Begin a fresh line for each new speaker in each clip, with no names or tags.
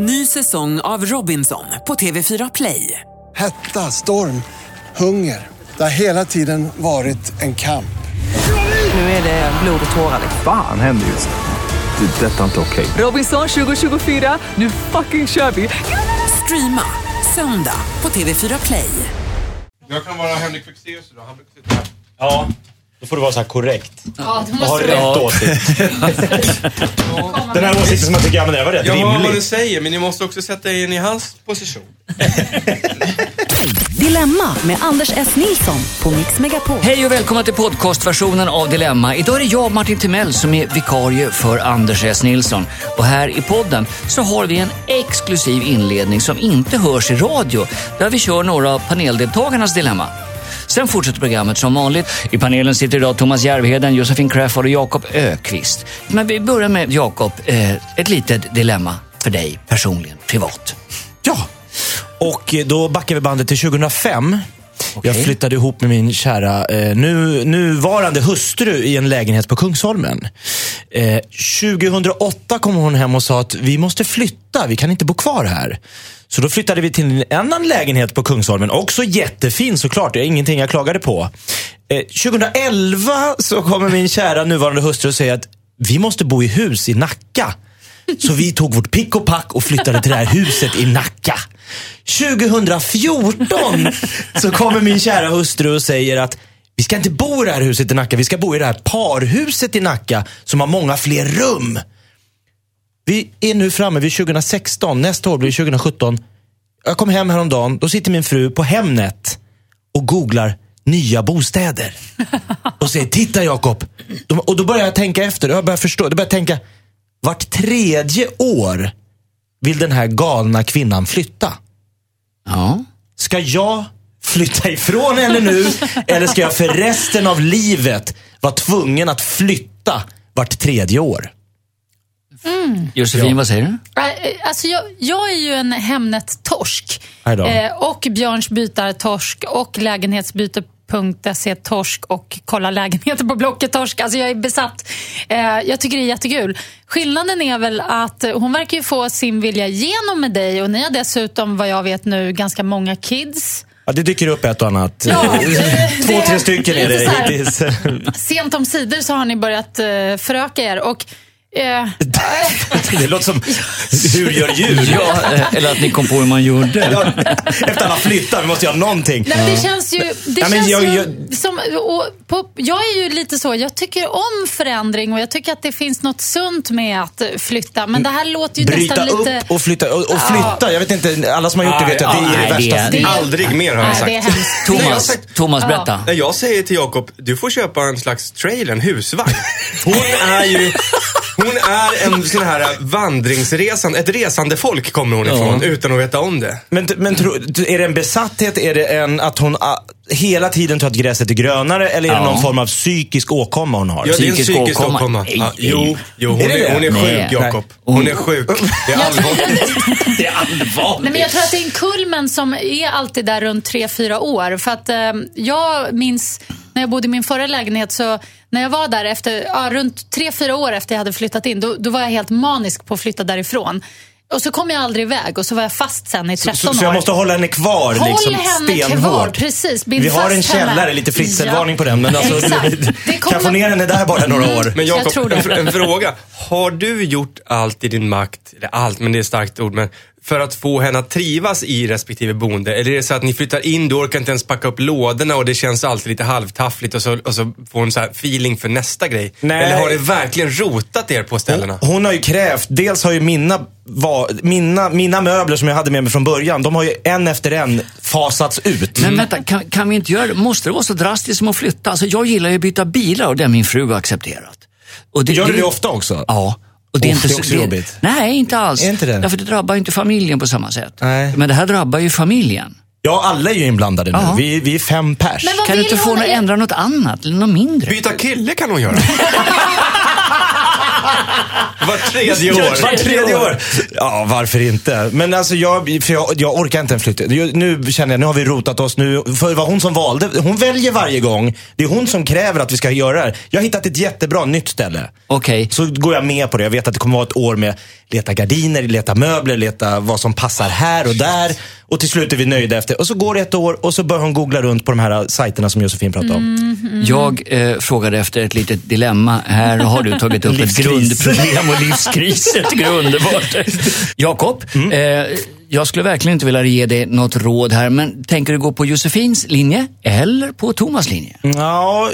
Ny säsong av Robinson på TV4 Play.
Hetta, storm, hunger. Det har hela tiden varit en kamp.
Nu är det blod och tårar.
Fan händer just nu. Det. är Detta är inte okej.
Robinson 2024, nu fucking kör vi! Streama söndag på TV4 Play.
Jag kan vara Henrik Fexeus idag. Han brukar sitta här.
Ja, då får du vara så här korrekt.
Ja, du
Och ha
måste
rätt åsikt. Den här åsikten som jag tycker, ja men det var rätt
Jag hör vad du
rimlig.
säger, men ni måste också sätta er in i hans position.
Dilemma med Anders S. Nilsson på Mix Megapol.
Hej och välkomna till podcastversionen av Dilemma. Idag är det jag, Martin Timell, som är vikarie för Anders S. Nilsson. Och här i podden så har vi en exklusiv inledning som inte hörs i radio, där vi kör några av paneldeltagarnas dilemma. Sen fortsätter programmet som vanligt. I panelen sitter idag Thomas Järvheden, Josefin Crafoord och Jakob Ökvist. Men vi börjar med Jakob. Eh, ett litet dilemma för dig personligen, privat.
Ja, och då backar vi bandet till 2005.
Okej.
Jag flyttade ihop med min kära eh, nu, nuvarande hustru i en lägenhet på Kungsholmen. Eh, 2008 kom hon hem och sa att vi måste flytta, vi kan inte bo kvar här. Så då flyttade vi till en annan lägenhet på Kungsholmen, också jättefin såklart, det är ingenting jag klagade på. Eh, 2011 så kommer min kära nuvarande hustru och säger att vi måste bo i hus i Nacka. Så vi tog vårt pick och pack och flyttade till det här huset i Nacka. 2014 så kommer min kära hustru och säger att vi ska inte bo i det här huset i Nacka, vi ska bo i det här parhuset i Nacka som har många fler rum. Vi är nu framme vid 2016, nästa år blir det 2017. Jag kom hem häromdagen, då sitter min fru på Hemnet och googlar nya bostäder. Och säger, titta Jakob. Och då börjar jag tänka efter, jag börjar förstå, då börjar tänka, vart tredje år vill den här galna kvinnan flytta.
Ja.
Ska jag flytta ifrån henne nu eller ska jag för resten av livet vara tvungen att flytta vart tredje år?
Josefin, vad säger du?
Äh, Alltså jag, jag är ju en Hemnet-torsk. Eh, och Björns bytar-torsk och lägenhetsbyte.se torsk och kolla lägenheter på Blocket torsk. Alltså jag är besatt. Eh, jag tycker det är jättekul. Skillnaden är väl att eh, hon verkar ju få sin vilja igenom med dig och ni har dessutom vad jag vet nu ganska många kids.
Ja, det dyker upp ett och annat.
Ja, eh,
Två, tre stycken är det hittills.
Sent om sidor så har ni börjat föröka er. Och, eh,
Det låter som, hur gör djur?
Ja, eh, eller att ni kom på hur man gjorde.
Ja, Efter alla flyttar, vi måste göra någonting.
Nej, det känns ju... Det
Ja,
känns
jag-
ju
jag-
som, och på, jag är ju lite så, jag tycker om förändring och jag tycker att det finns något sunt med att flytta. Men det här låter ju
Bryta
nästan lite...
upp och flytta. Och, och flytta, jag vet inte, alla som har gjort det vet att det är det
det
värsta.
är-
Det är-
Aldrig mer har jag sagt.
det.
Nej,
Thomas,
sagt-
Thomas berätta.
Nej, Jag säger till Jakob, du får köpa en slags trailer, en husvagn. Hon är ju... Hon är en sån här vandringsresande, ett resande folk kommer hon ifrån utan att veta om det.
Men, men tro, är det en besatthet? Är det en att hon ah, hela tiden tror att gräset är grönare? Eller är det
Ja.
någon form av psykisk åkomma hon har?
Ja, det är en
Psykisk
psykisk
åkomma.
åkomma.
Nej,
Ja, jo, jo, hon
Är
är, hon är sjuk Jakob. Hon är sjuk. Det är allvarligt.
det är allvarligt.
Nej, men jag tror att det är en kulmen som är alltid där runt tre fyra år. För att eh, jag minns när jag bodde i min förra lägenhet så när jag var där efter, ja, runt tre fyra år efter jag hade flyttat in, då, då var jag helt manisk på att flytta därifrån. Och så kom jag aldrig iväg och så var jag fast sen i 13
Så,
år.
så jag måste hålla henne kvar
Håll
liksom
henne
stenhårt?
kvar, precis. Bind
Vi har en källare,
henne.
lite fritzelvarning på den. Men alltså, du,
Det
kan få ner henne där bara några år.
Men
Jag
Jakob,
tror det.
en, en fråga. Har du gjort allt i din makt, eller allt, men det är ett starkt ord, men för att få henne att trivas i respektive boende? Eller är det så att ni flyttar in, du orkar inte ens packa upp lådorna och det känns alltid lite halvtaffligt och så, och så får hon så här feeling för nästa grej?
Nej.
Eller har det verkligen rotat er på ställena?
Hon har ju krävt, dels har ju mina, va, mina, mina möbler som jag hade med mig från början, de har ju en efter en fasats ut.
Men vänta, kan, kan vi inte göra det? Måste det vara så drastiskt som att flytta? Alltså, jag gillar ju att byta bilar och det har min fru accepterat. Och
Gör du det ofta också?
Ja. Och det är, inte
det är
så-
också jobbigt.
Nej, inte alls.
Är inte det?
Därför det drabbar inte familjen på samma sätt.
Nej.
Men det här drabbar ju familjen.
Ja, alla är ju inblandade nu.
Ja.
Vi, vi är fem pers.
Men vad
Kan du inte få
hon?
henne att ändra något annat? Eller något mindre?
Byta kille kan hon göra. Var tredje år.
Var tredje år. Ja, varför inte? Men alltså jag, för jag, jag orkar inte en flytt. Nu känner jag, nu har vi rotat oss. Nu, för det var hon som valde. Hon väljer varje gång. Det är hon som kräver att vi ska göra det här. Jag har hittat ett jättebra nytt ställe.
Okej.
Så går jag med på det. Jag vet att det kommer vara ett år med leta gardiner, leta möbler, leta vad som passar här och där. Och till slut är vi nöjda efter. Och så går det ett år och så börjar hon googla runt på de här sajterna som Josefin pratade om.
Jag eh, frågade efter ett litet dilemma. Här har du tagit upp ett
Livskris.
grundproblem och livskris. Jag tycker det är underbart. Jakob, eh, jag skulle verkligen inte vilja ge dig något råd här, men tänker du gå på Josefins linje eller på Thomas linje?
Ja,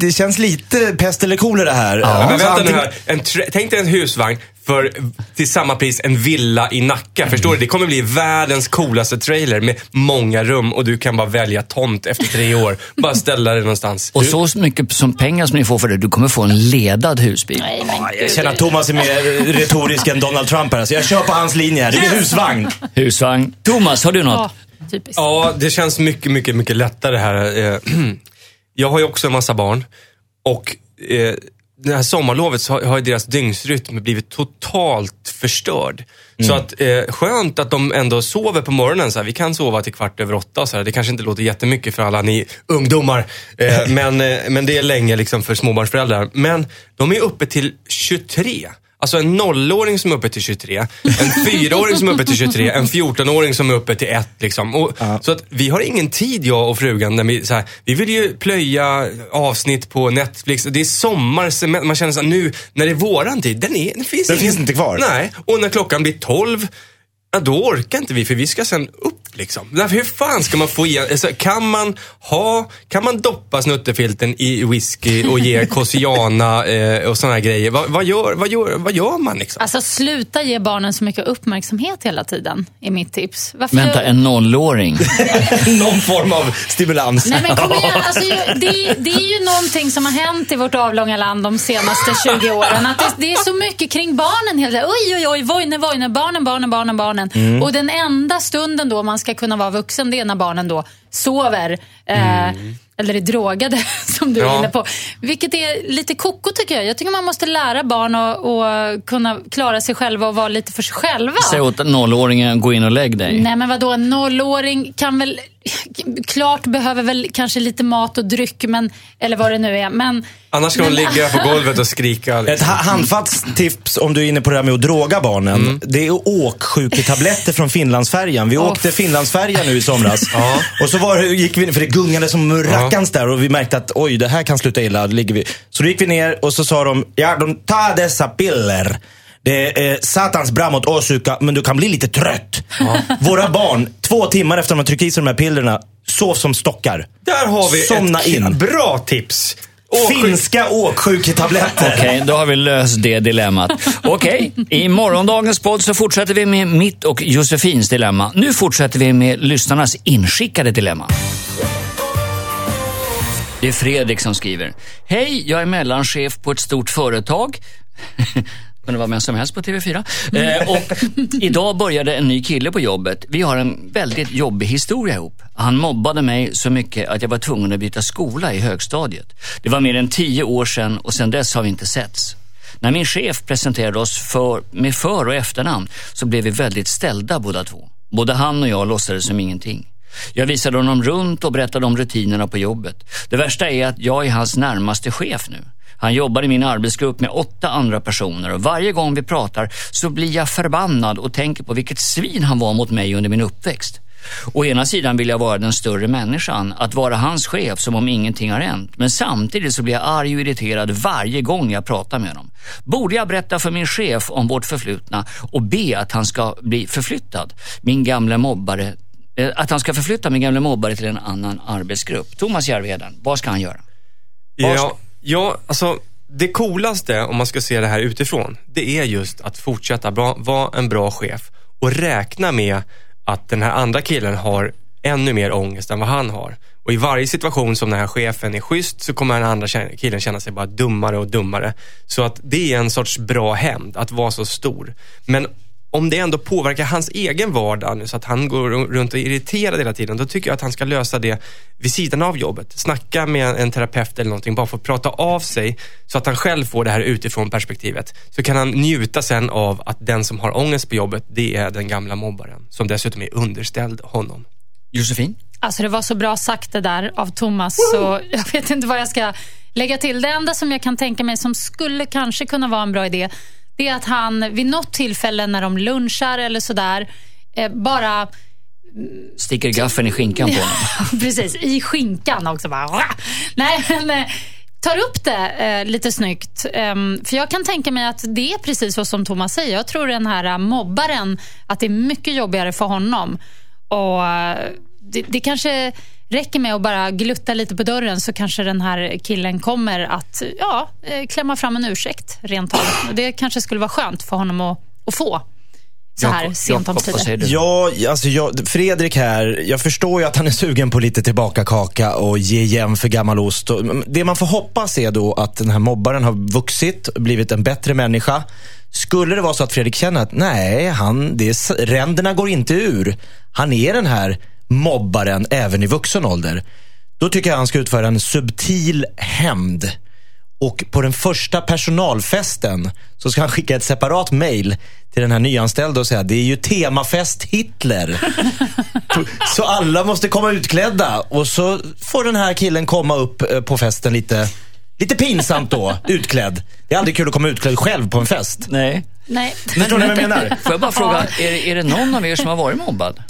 det känns lite pest eller kolera här.
Men
Alltså,
vänta nu
antingen-
här. En tänk dig en husvagn för till samma pris en villa i Nacka. Förstår du? Det kommer bli världens coolaste trailer med många rum och du kan bara välja tomt efter tre år. Bara ställa det någonstans.
Och så mycket som pengar som ni får för det, du kommer få en ledad husbil.
Nej, men
Ja, Jag känner att Thomas är mer retorisk än Donald Trump här. Så jag kör på hans linje här. Det blir husvagn.
Husvagn. Thomas, har du något?
Ja, typiskt.
Ja, det känns mycket, mycket, mycket lättare här. Eh, Jag har ju också en massa barn. Och eh, det här sommarlovet så har- har deras dygnsrytm blivit totalt förstörd. Så att eh, skönt att de ändå sover på morgonen. Så här. Vi kan sova till kvart över åtta. Så här. Det kanske inte låter jättemycket för alla ni ungdomar. Eh, men, eh, men det är länge liksom för småbarnsföräldrar. Men de är uppe till 23. Alltså en nollåring som är uppe till 23, en fyraåring som är uppe till 23, en 14-åring som är uppe till 1. Liksom. Och, Så att vi har ingen tid, jag och frugan. När vi, så här, vi vill ju plöja avsnitt på Netflix. Det är sommar, man känner så här, nu när det är våran tid, den, är, den, finns,
Den
ingen-
finns inte kvar.
Nej, och när klockan blir 12, ja, då orkar inte vi för vi ska sen upp liksom. Därför hur fan ska man få igen, alltså, kan man ha, kan man doppa snuttefilten i whisky och ge Kosiana eh, och sådana här grejer? Vad, vad, gör, vad, gör, vad gör man liksom?
Alltså sluta ge barnen så mycket uppmärksamhet hela tiden, är mitt tips. Varför
Vänta, en nollåring.
Någon form av stimulans.
Nej men kom igen, alltså, det, det är ju någonting som har hänt i vårt avlånga land de senaste 20 åren. Att det, det är så mycket kring barnen hela tiden. Oj, oj, oj, vojne, vojne, barnen, barnen, barnen, barnen.
Mm.
Och den enda stunden då man ska kunna vara vuxen, det är när barnen då sover. Eh, Eller är drogade, som du är
Ja.
inne på. Vilket är lite koko tycker jag. Jag tycker man måste lära barn att, att kunna klara sig själva och vara lite för sig själva.
Säg åt nollåringen, gå in och lägg dig.
Nej men vadå, en nollåring kan väl, klart behöver väl kanske lite mat och dryck, men, eller vad det nu är. Men,
Annars ska de
men-
ligga på golvet och skrika.
Ett
Liksom.
ha- handfast tips om du är inne på det här med att droga barnen.
Mm.
Det är åksjuketabletter från Finlandsfärjan. Vi åkte Finlandsfärjan nu i somras.
Ja.
Och så var, gick vi, för det gungade som rackans där och vi märkte att oj, det här kan sluta illa. Då ligger vi. Så då gick vi ner och så sa de, ja de tar dessa piller. Det är satans bra mot åksjuka, men du kan bli lite trött. Våra barn, två timmar efter de har tryckt i sig de här pillerna, sov som stockar.
Där har vi
Somna
ett
in.
bra tips. Åksjuk-
Finska åksjuketabletter.
Okej, då har vi löst det dilemmat. Okej, i morgondagens podd så fortsätter vi med mitt och Josefins dilemma. Nu fortsätter vi med lyssnarnas inskickade dilemma. Det är Fredrik som skriver. Hej, jag är mellanchef på ett stort företag. Kunde vara vem som helst på TV4. Eh, och idag började en ny kille på jobbet. Vi har en väldigt jobbig historia ihop. Han mobbade mig så mycket att jag var tvungen att byta skola i högstadiet. Det var mer än tio år sedan och sedan dess har vi inte setts. När min chef presenterade oss för, med för och efternamn så blev vi väldigt ställda båda två. Både han och jag låtsades som ingenting. Jag visade honom runt och berättade om rutinerna på jobbet. Det värsta är att jag är hans närmaste chef nu. Han jobbar i min arbetsgrupp med åtta andra personer och varje gång vi pratar så blir jag förbannad och tänker på vilket svin han var mot mig under min uppväxt. Å ena sidan vill jag vara den större människan, att vara hans chef som om ingenting har hänt. Men samtidigt så blir jag arg och irriterad varje gång jag pratar med honom. Borde jag berätta för min chef om vårt förflutna och be att han ska bli förflyttad? Min gamla mobbare eh, att han ska förflytta min gamla mobbare till en annan arbetsgrupp. Thomas Järvheden, vad ska han göra?
Ja, ja, alltså det coolaste om man ska se det här utifrån, det är just att fortsätta bra, vara en bra chef och räkna med att den här andra killen har ännu mer ångest än vad han har. Och i varje situation som den här chefen är schysst så kommer den andra killen känna sig bara dummare och dummare. Så att det är en sorts bra hämnd, att vara så stor. Men om det ändå påverkar hans egen vardag nu, så att han går runt och är irriterad hela tiden, då tycker jag att han ska lösa det vid sidan av jobbet. Snacka med en terapeut eller någonting, bara för att prata av sig så att han själv får det här utifrån perspektivet. Så kan han njuta sen av att den som har ångest på jobbet, det är den gamla mobbaren, som dessutom är underställd honom.
Josefin?
Alltså det var så bra sagt det där av Thomas, så jag vet inte vad jag ska lägga till. Det enda som jag kan tänka mig som skulle kanske kunna vara en bra idé, det är att han vid något tillfälle när de lunchar eller sådär, eh, bara
Sticker gaffeln i skinkan på honom.
Precis, i skinkan också. Bara! Nej, men eh, tar upp det eh, lite snyggt. Ehm, för jag kan tänka mig att det är precis så som Thomas säger. Jag tror den här eh, mobbaren, att det är mycket jobbigare för honom. Och eh, det, det kanske räcker med att bara glutta lite på dörren så kanske den här killen kommer att ja, eh, klämma fram en ursäkt rent av. Det kanske skulle vara skönt för honom att, att få så här sent om tider.
Ja, alltså jag, Fredrik här, jag förstår ju att han är sugen på lite tillbaka kaka och ge igen för gammal ost. Och Det man får hoppas är då att den här mobbaren har vuxit, blivit en bättre människa. Skulle det vara så att Fredrik känner att nej, han, det ränderna går inte ur. Han är den här mobbaren även i vuxen ålder. Då tycker jag han ska utföra en subtil hämnd. Och på den första personalfesten så ska han skicka ett separat mail till den här nyanställda och säga det är ju temafest Hitler. så alla måste komma utklädda och så får den här killen komma upp eh, på festen lite, lite pinsamt då, utklädd. Det är aldrig kul att komma utklädd själv på en fest.
Nej.
Nej.
Förstår ni vad jag menar?
Får jag bara fråga, är, är det någon av er som har varit mobbad?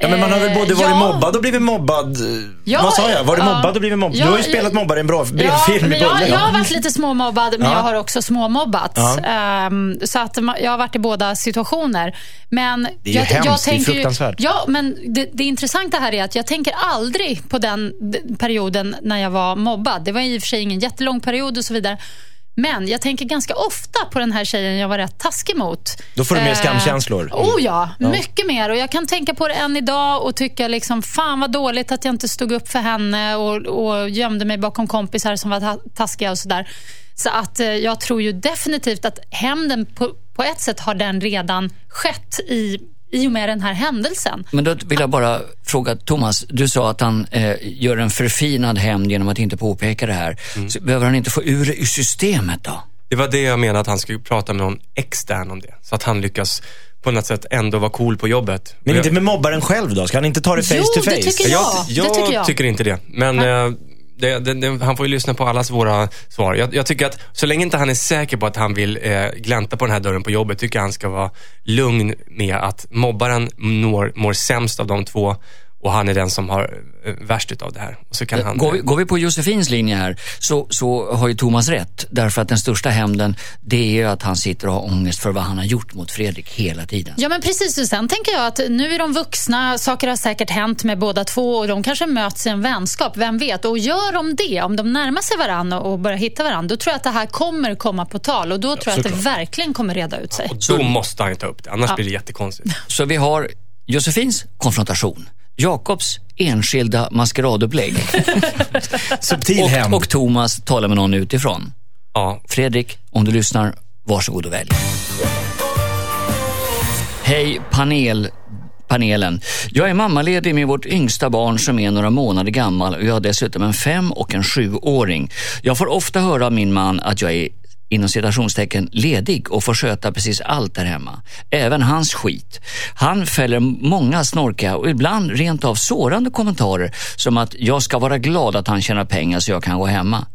Ja, men man har väl både varit
ja.
mobbad och blivit mobbad.
Ja,
Vad sa jag? Varit
ja.
mobbad och blivit mobbad? Du har ju spelat mobbare i en bra
Ja,
film i
jag, jag har varit lite småmobbad, men
Ja.
jag har också småmobbats.
Ja.
Ehm, så att jag har varit i båda situationer. Men
Det är
jag,
hemskt,
jag
det är
tänker
fruktansvärt.
Ja, men det, det intressanta här är att jag tänker aldrig på den perioden när jag var mobbad. Det var i och för sig ingen jättelång period och så vidare. Men jag tänker ganska ofta på den här tjejen jag var rätt taskig mot.
Då får du mer
Eh,
skamkänslor.
Oh ja, mycket mer. Och Jag kan tänka på det än idag och tycka liksom, fan vad dåligt att jag inte stod upp för henne och, och gömde mig bakom kompisar som var ta- taskiga och sådär. Så att eh, jag tror ju definitivt att hämnden på, på ett sätt har den redan skett i, i och med den här händelsen.
Men då vill jag bara fråga Thomas, du sa att han eh, gör en förfinad hämnd genom att inte påpeka det här. Så behöver han inte få ur det ur systemet då?
Det var det jag menade, att han skulle prata med någon extern om det. Så att han lyckas på något sätt ändå vara cool på jobbet.
Men inte
jag-
med mobbaren själv då? Ska han inte ta det face
Jo,
to face?
det tycker jag.
jag,
det tycker jag.
tycker inte det. Men eh, det, det, det, han får ju lyssna på allas våra svar. Jag, jag tycker att så länge inte han är säker på att han vill eh, glänta på den här dörren på jobbet, tycker jag han ska vara lugn med att mobbaren når, mår sämst av de två och han är den som har eh, värst utav det här. Och så kan han,
Går vi, går vi på Josefins linje här så, så har ju Thomas rätt. Därför att den största hämnden det är ju att han sitter och har ångest för vad han har gjort mot Fredrik hela tiden.
Ja, men precis. Och sen tänker jag att nu är de vuxna, saker har säkert hänt med båda två och de kanske möts i en vänskap, vem vet? Och gör de det, om de närmar sig varandra och börjar hitta varandra, då tror jag att det här kommer komma på tal och då tror jag att det verkligen kommer reda ut sig.
och då måste han ta upp det, annars blir det jättekonstigt.
Så vi har Josefins konfrontation, Jakobs enskilda maskeradupplägg
Subtil
och, och Thomas talar med någon utifrån.
Ja,
Fredrik, om du lyssnar, varsågod och välj. Hej panel, panelen. Jag är mammaledig med vårt yngsta barn som är några månader gammal och jag har dessutom en fem och en sjuåring. Jag får ofta höra av min man att jag är inom citationstecken ledig och får sköta precis allt där hemma. Även hans skit. Han fäller många snorkiga och ibland rent av sårande kommentarer som att jag ska vara glad att han tjänar pengar så jag kan gå hemma.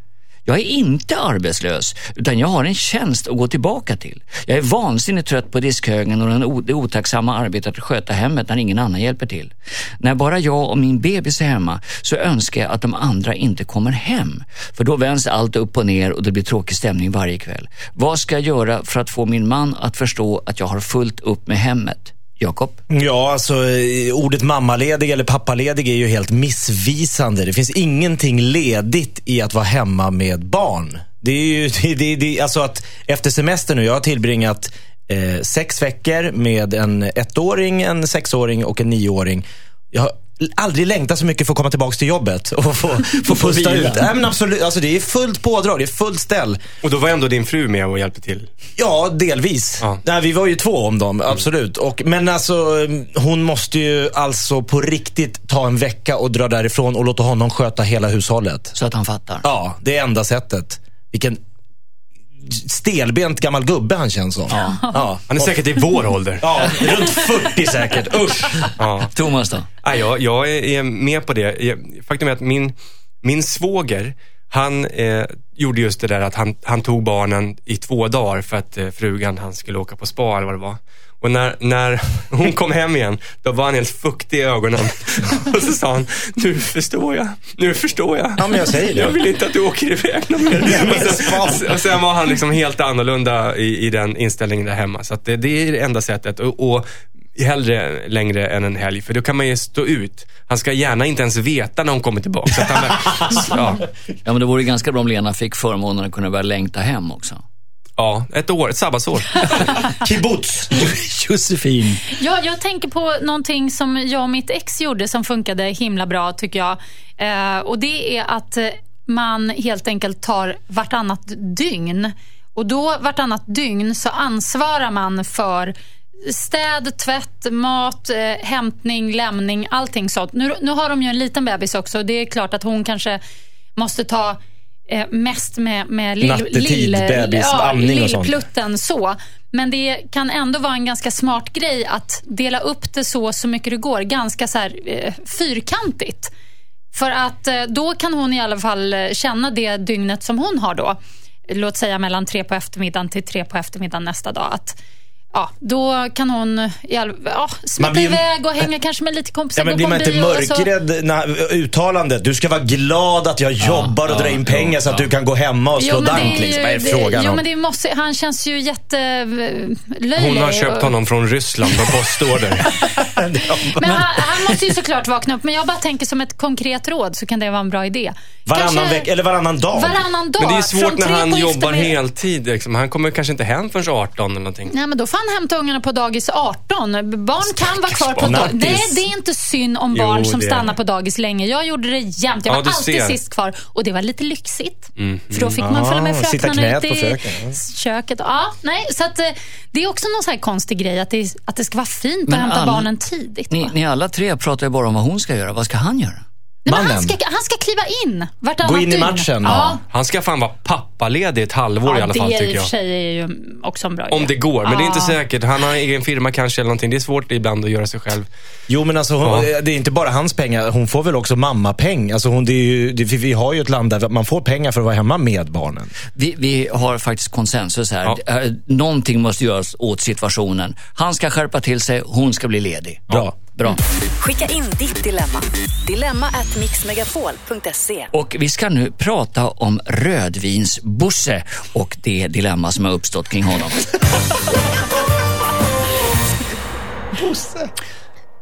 Jag är inte arbetslös, utan jag har en tjänst att gå tillbaka till. Jag är vansinnigt trött på diskhögen och det otacksamma arbetet att sköta hemmet när ingen annan hjälper till. När bara jag och min bebis är hemma så önskar jag att de andra inte kommer hem. För då vänds allt upp och ner och det blir tråkig stämning varje kväll. Vad ska jag göra för att få min man att förstå att jag har fullt upp med hemmet? Jakob?
Ja, alltså eh, ordet mammaledig eller pappaledig är ju helt missvisande. Det finns ingenting ledigt i att vara hemma med barn. Det är ju, det, det, det, alltså att efter semester nu, jag har tillbringat eh, sex veckor med en ettåring, en sexåring och en nioåring. Jag har aldrig längtat så mycket för att komma tillbaka till jobbet och få, få pusta ut. Nej, men absolut, alltså, det är fullt pådrag, det är fullt ställ.
Och då var ändå din fru med och hjälpte till?
Ja, delvis.
Ja.
Nej, vi var ju två om dem, absolut. Och, men alltså, hon måste ju alltså på riktigt ta en vecka och dra därifrån och låta honom sköta hela hushållet.
Så att han fattar.
Ja, det är enda sättet. Vilken stelbent gammal gubbe han känns som. Ja. Ja.
Han är säkert i vår ålder.
runt 40 säkert. Usch.
Ja.
Thomas då?
Ja, jag, jag är- med på det. Faktum är att min, min svåger, han eh, gjorde just det där att han, han tog barnen i två dagar för att eh, frugan han skulle åka på spa eller vad det var. Och när, när hon kom hem igen, då var han helt fuktig i ögonen. Och så sa han, nu förstår jag, nu förstår jag.
Ja, men jag säger det.
Jag vill inte att du åker iväg någon mer. Och sen, och sen var han liksom helt annorlunda i, i den inställningen där hemma. Så att det, det är det enda sättet. Och, och hellre längre än en helg, för då kan man ju stå ut. Han ska gärna inte ens veta när hon kommer tillbaka. Så att han, ja,
Ja, men det vore ganska bra om Lena fick förmånen att kunna börja längta hem också.
Ja, ett år, ett sabbatsår.
Kibbutz.
Josefin.
Ja, jag tänker på någonting som jag och mitt ex gjorde som funkade himla bra tycker jag. Eh, och Det är att eh, man helt enkelt tar vartannat dygn. Och då vartannat dygn så ansvarar man för städ, tvätt, mat, eh, hämtning, lämning, allting sånt. Nu, nu har de ju en liten bebis också. Det är klart att hon kanske måste ta eh, mest med, med lill,
Nattetid, bebis, amning och sånt.
lillplutten så. Men det kan ändå vara en ganska smart grej att dela upp det så, så mycket det går. Ganska så här, eh, fyrkantigt. För att eh, då kan hon i alla fall eh, känna det dygnet som hon har då. Låt säga mellan tre på eftermiddagen till tre på eftermiddagen nästa dag. Att, ja, då kan hon ja, smita
blir-
iväg och hänga kanske med lite kompisar.
Ja, men blir man inte
och
mörkrädd när uttalandet? Du ska vara glad att jag jobbar och drar in pengar så att du kan gå hemma och slå
det
dank.
är
Liksom. Vad är
det-
frågan
jo,
om?
men det måste, Han känns ju jättelöjlig.
Hon har köpt honom från Ryssland på postorder.
Men han, han måste ju såklart vakna upp. Men jag bara tänker som ett konkret råd så kan det vara en bra idé.
Varannan
Kanske
vecka, eller varannan dag.
Varannan dag.
Men det är svårt när han jobbar heltid. Liksom. Han kommer kanske inte hem förrän 18 eller någonting.
Nej, men då får han hämta ungarna på dagis 18. Barn kan vara kvar på dagis. Nej, det är inte synd om
Jo,
barn som
det är
stannar på dagis länge. Jag gjorde det jämt. Jag
Ja,
var alltid
ser.
sist kvar. Och det var lite lyxigt.
Mm.
För då fick man följa med fröknarna ut i
fröken, ja.
köket. Ja, nej, så att, eh, det är också någon sån här konstig grej att det, att det ska vara fint
Men
att hämta
alla-
barnen tidigt.
Ni, ni alla tre pratar ju bara om vad hon ska göra. Vad ska han göra?
Nej, men han, ska, han ska kliva in vartannat
Gå in i matchen.
Ja,
Han ska fan vara pappaledig ett halvår
ja
i alla fall
det
tycker jag.
sig är ju också en bra
Om
idé.
det går, men det är inte
Ja.
säkert. Han har egen firma kanske eller någonting. Det är svårt ibland att göra sig själv.
Jo, men alltså, hon,
Ja.
det är inte bara hans pengar. Hon får väl också mammapeng. Alltså, hon, det är ju, det, vi har ju ett land där man får pengar för att vara hemma med barnen.
Vi, vi har faktiskt konsensus här.
Ja.
Eh, Någonting måste göras åt situationen. Han ska skärpa till sig, hon ska bli ledig.
Bra.
Bra.
Skicka in ditt dilemma. Dilemma at mixmegapol.se.
Och vi ska nu prata om rödvinsbosse och det dilemma som har uppstått kring honom.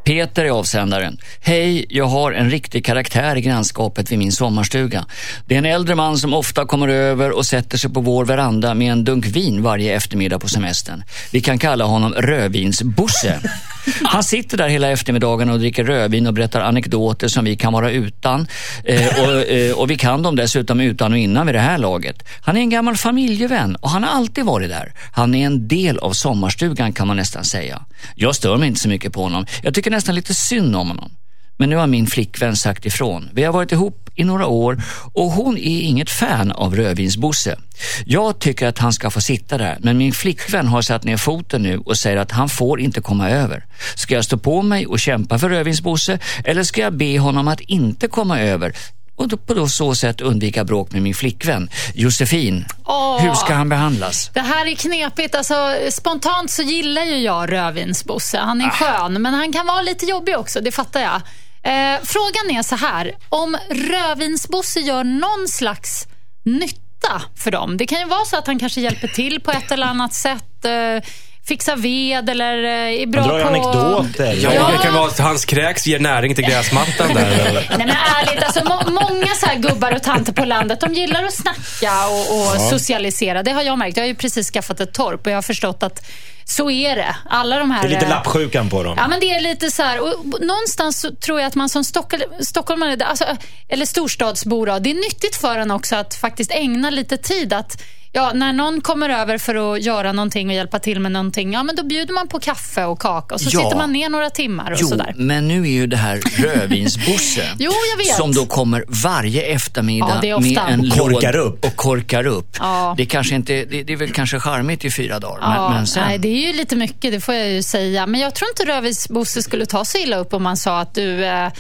Peter är avsändaren. Hej, jag har en riktig karaktär i grannskapet vid min sommarstuga. Det är en äldre man som ofta kommer över och sätter sig på vår veranda med en dunk vin varje eftermiddag på semestern. Vi kan kalla honom Rödvinsbosse. Han sitter där hela eftermiddagen och dricker rödvin och berättar anekdoter som vi kan vara utan. Eh, och, eh, och vi kan dem dessutom utan och innan vid det här laget. Han är en gammal familjevän och han har alltid varit där. Han är en del av sommarstugan kan man nästan säga. Jag stör mig inte så mycket på honom. Jag tycker nästan lite synd om honom. Men nu har min flickvän sagt ifrån. Vi har varit ihop i några år och hon är inget fan av rödvinsbosse. Jag tycker att han ska få sitta där, men min flickvän har satt ner foten nu och säger att han får inte komma över. Ska jag stå på mig och kämpa för rödvinsbosse eller ska jag be honom att inte komma över? Och då, på då så sätt undvika bråk med min flickvän. Josefin,
Åh.
hur ska han behandlas?
Det här är knepigt. Alltså, spontant så gillar ju jag rödvinsbosse. Han är
Ah.
skön, men han kan vara lite jobbig också. Det fattar jag. Eh, frågan är så här. Om rödvinsbosse gör någon slags nytta för dem. Det kan ju vara så att han kanske hjälper till på ett eller annat sätt. Eh, fixar ved eller eh, är bra
Han drar
på...
anekdoter.
Ja,
Ja.
Det kan vara att hans kräks ger näring till gräsmattan där. eller?
Nej men ärligt, alltså, må många så här gubbar och tanter på landet de gillar att snacka och, och socialisera. Det har jag märkt. Jag har ju precis skaffat ett torp och jag har förstått att Så är det. Alla de här...
Det är lite
eh,
lappsjukan på dem.
Ja, men det är lite så här, och någonstans så tror jag att man som Stockholm, stockholmare, alltså, eller storstadsbo, det är nyttigt för en också att faktiskt ägna lite tid att Ja, när någon kommer över för att göra någonting och hjälpa till med någonting, ja men då bjuder man på kaffe och kaka och så
Ja.
sitter man ner några timmar och
Jo,
sådär.
men nu är ju det här rödvinsbosse.
Jo.
Som då kommer varje eftermiddag
Ja,
med en
Och korkar
låd-
upp.
Och korkar upp.
Ja.
Det, är kanske inte, det, det är väl kanske charmigt i fyra dagar,
Ja,
men, men sen...
nej, det är ju lite mycket, det får jag ju säga. Men jag tror inte Rövis-Bosse skulle ta så illa upp om man sa att du eh,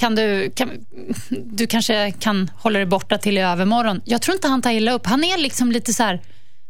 kan du, kan, du kanske kan hålla dig borta till i övermorgon. Jag tror inte han tar illa upp. Han är liksom lite så här,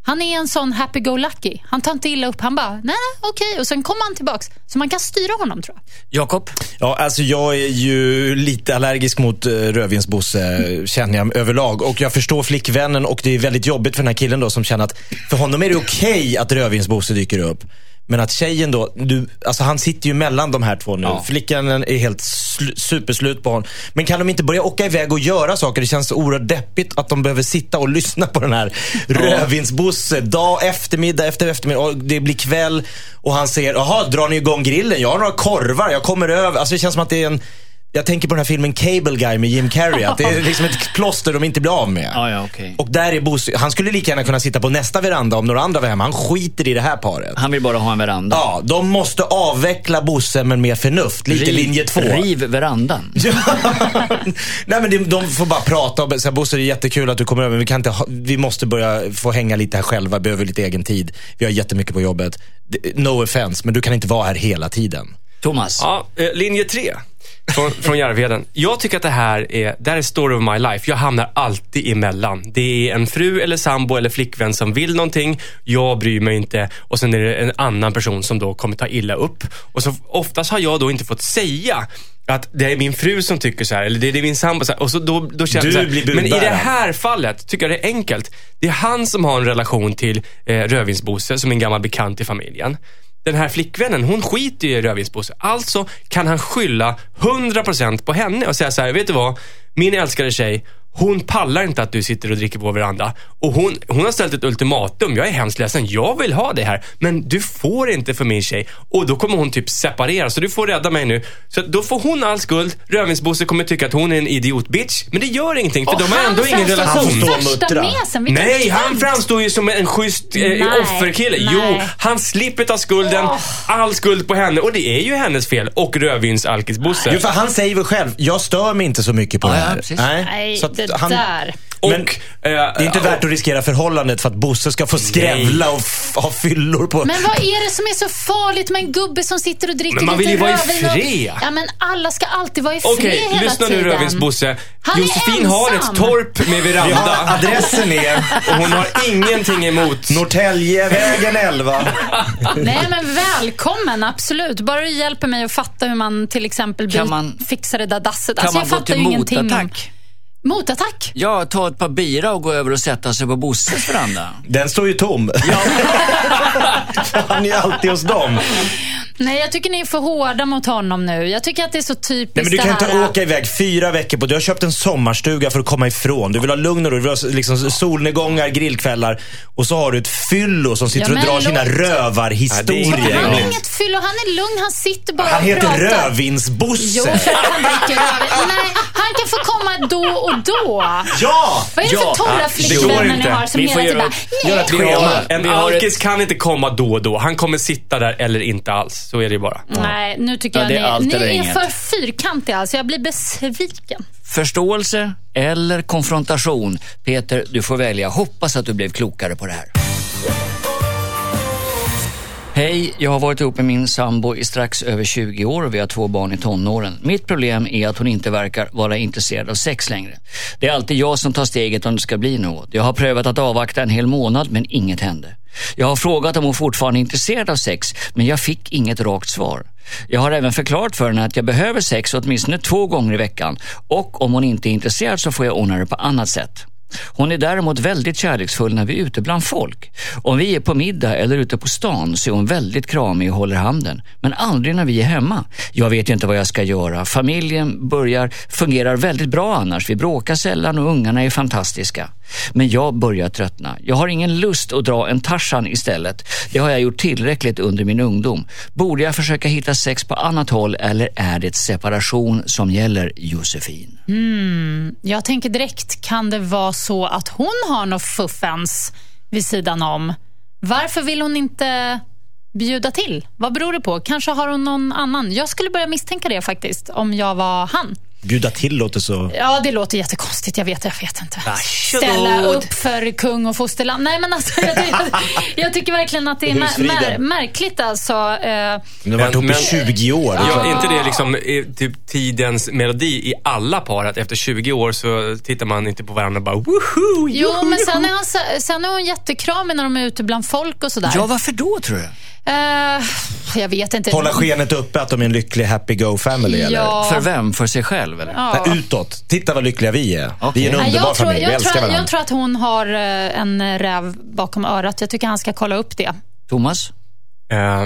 han är en sån happy-go-lucky. Han tar inte illa upp. Han bara, nej, nej, okej. Och sen kommer han tillbaks. Så man kan styra honom tror jag.
Jakob?
Ja, alltså jag är ju lite allergisk mot uh, rödvinsbosse, känner jag överlag. Och jag förstår flickvännen och det är väldigt jobbigt för den här killen då som känner att för honom är det okej att rödvinsbosse dyker upp. Men att tjejen då, du, alltså han sitter ju mellan de här två nu.
Ja.
Flickan är helt sl- superslut på honom. Men kan de inte börja åka iväg och göra saker? Det känns så oerhört deppigt att de behöver sitta och lyssna på den här rödvinsbosse dag, eftermiddag efter eftermiddag. Och det blir kväll och han säger, jaha, drar ni igång grillen? Jag har några korvar, jag kommer över. Alltså det känns som att det är en jag tänker på den här filmen Cable Guy med Jim Carrey. Att det är liksom ett plåster de inte blir av med.
Ja, ja, okej.
Och där är Bosse, han skulle lika gärna kunna sitta på nästa veranda om några andra var hemma. Han skiter i det här paret.
Han vill bara ha en veranda.
Ja, de måste avveckla Bosse men med förnuft. Lite
Riv-
linje två.
Riv verandan.
Ja. Nej men de, de får bara prata och säga Bosse det är jättekul att du kommer över men vi, kan inte ha, vi måste börja få hänga lite här själva, behöver lite egen tid. Vi har jättemycket på jobbet. Det- No offense, men du kan inte vara här hela tiden.
Thomas?
Ja, eh, linje tre. Från, från Järvheden. Jag tycker att det här är, det här är story of my life. Jag hamnar alltid emellan. Det är en fru eller sambo eller flickvän som vill någonting. Jag bryr mig inte. Och sen är det en annan person som då kommer ta illa upp. Och så oftast har jag då inte fått säga att det är min fru som tycker så här, eller det är min sambo så här. Och så då, då känns
Du
så här.
blir
Men i det här fallet tycker jag det är enkelt. Det är han som har en relation till eh, Rödvinsbosse som är en gammal bekant i familjen. Den här flickvännen, hon skiter ju i Rödvinsbosse. Alltså kan han skylla 100% på henne och säga så här, vet du vad? Min älskade tjej, hon pallar inte att du sitter och dricker på veranda. Och hon, hon har ställt ett ultimatum. Jag är hemskt ledsen. Jag vill ha det här. Men du får inte för min tjej. Och då kommer hon typ separera. Så du får rädda mig nu. Så då får hon all skuld. Rödvinsbosse kommer tycka att hon är en idiot-bitch. Men det gör ingenting. För
Och
de har ändå ingen
framstår
relation.
Han står och
värsta
muttrar.
mesen.
Nej, han framstår ju som en schysst eh,
Nej,
offerkille.
nej.
Jo, han slipper ta skulden. All skuld på henne. Och det är ju hennes fel. Och rödvinsalkisbosse.
Jo, för han säger väl själv, jag stör mig inte så mycket på
Ja,
det
ja,
här.
precis.
Nej,
så att
det
han-
där.
Och,
Men
eh,
Det är inte värt att riskera förhållandet för att Bosse ska få skrävla och ha fyllor på...
Men vad är det som är så farligt med en gubbe som sitter och dricker
Men man
lite
vill ju vara i
rödvin och-
fred.
Ja, men alla ska alltid vara i fred
Okej,
hela
lyssna
tiden.
nu Rödvinsbosse. Josefin har ett torp med veranda.
adressen är
Och hon har ingenting emot.
Norrtäljevägen 11.
Nej, men välkommen, absolut. Bara du hjälper mig att fatta hur man till exempel
Kan man-
fixar det där dasset.
Kan
Alltså,
man
jag
gå
fattar
till
ju ingenting.
Motattack? Ja, ta ett par bira och gå över och sätta sig på Bosses veranda.
Den står ju tom. Han är ju alltid hos dem.
Nej, jag tycker ni är för hårda mot honom nu. Jag tycker att det är så typiskt
Nej, men du
det
kan
här.
inte åka iväg fyra veckor på... Du har köpt en sommarstuga för att komma ifrån. Du vill ha lugn och ro. Du vill ha liksom solnedgångar, grillkvällar. Och så har du ett fyllo som sitter
Ja,
och drar sina
låt-
rövarhistorier.
Ja, det är
Han är inget fyllo, han är lugn, han sitter bara
Han
och
heter
pratar.
Rödvinsbosse.
Jo, för att han dricker rödvin. Nej, han kan få komma då och då.
Ja!
Vad är det
Ja,
för torra flickvänner ni
inte.
har som
Vi får
hela tiden
göra-
bara, nej.
Vi har, en alkis kan inte komma då och då. Han kommer sitta där eller inte alls. Så är det ju bara.
Nej, nu tycker
Ja,
jag
allt
ni, ni är
inget.
för fyrkantiga. Alltså, jag blir besviken.
Förståelse eller konfrontation? Peter, du får välja. Hoppas att du blev klokare på det här. Hej, jag har varit ihop med min sambo i strax över 20 år och vi har två barn i tonåren. Mitt problem är att hon inte verkar vara intresserad av sex längre. Det är alltid jag som tar steget om det ska bli något. Jag har prövat att avvakta en hel månad men inget hände. Jag har frågat om hon fortfarande är intresserad av sex men jag fick inget rakt svar. Jag har även förklarat för henne att jag behöver sex åtminstone två gånger i veckan och om hon inte är intresserad så får jag ordna det på annat sätt. Hon är däremot väldigt kärleksfull när vi är ute bland folk. Om vi är på middag eller ute på stan så är hon väldigt kramig och håller handen. Men aldrig när vi är hemma. Jag vet inte vad jag ska göra. Familjen börjar fungerar väldigt bra annars. Vi bråkar sällan och ungarna är fantastiska. Men jag börjar tröttna. Jag har ingen lust att dra en Tarzan istället. Det har jag gjort tillräckligt under min ungdom. Borde jag försöka hitta sex på annat håll eller är det separation som gäller, Josefin? Mm.
Jag tänker direkt, kan det vara så att hon har något fuffens vid sidan om? Varför vill hon inte bjuda till? Vad beror det på? Kanske har hon någon annan? Jag skulle börja misstänka det faktiskt, om jag var han.
Bjuda till låter så...
Ja, det låter jättekonstigt. Jag vet, jag vet inte.
Varsågod.
Ställa upp för kung och fosterland. Nej, men alltså, jag, jag, jag tycker verkligen att det är mär, märkligt. Alltså, eh,
De har varit
Men-
ihop i
men-
20 år.
Ja, inte det liksom typ tidens melodi i alla par? Att efter 20 år så tittar man inte på varandra och bara woho!
jo, men sen är, han, sen är hon jättekramig när de är ute bland folk och sådär.
Ja, varför då tror du?
Eh, jag vet inte.
Hålla skenet uppe att de är en lycklig happy go family eller?
Ja.
För vem? För sig själv eller?
Ja.
Nej, utåt. Titta vad lyckliga vi är.
Okej.
Vi är en underbar
jag, tror,
familj. Vi
jag,
älskar
tror,
varandra.
jag tror att hon har eh, en räv bakom örat. Jag tycker han ska kolla upp det.
Thomas?
Eh,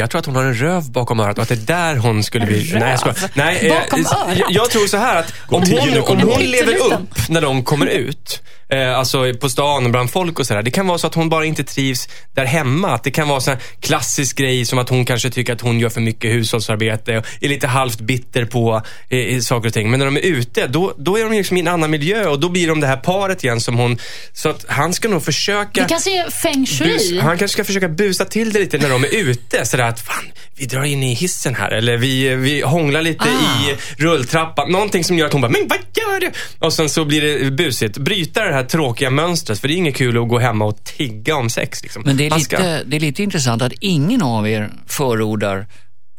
jag tror att hon har en röv bakom örat och att det är där hon skulle bli... Nej, jag skojar. Nej, eh,
Bakom örat?
jag, tror så här att om hon, om hon lever upp när de kommer ut, eh, alltså på stan och bland folk och sådär. Det kan vara så att hon bara inte trivs där hemma. Att det kan vara här klassisk grej som att hon kanske tycker att hon gör för mycket hushållsarbete och är lite halvt bitter på eh, saker och ting. Men när de är ute, då, då är de liksom i en annan miljö och då blir de det här paret igen som hon... Så att han ska nog försöka...
Det kanske är feng
Bus,
shui.
han kanske ska försöka busa till det lite när de är ute. Sådär att, fan, vi drar in i hissen här. Eller vi, vi hånglar lite i rulltrappan. Någonting som gör att hon bara, men vad gör du? Och sen så blir det busigt. Bryta det här tråkiga mönstret. För det är inget kul att gå hemma och tigga om sex. Liksom.
Men det är,
ska-
lite, det är lite intressant att ingen av er förordar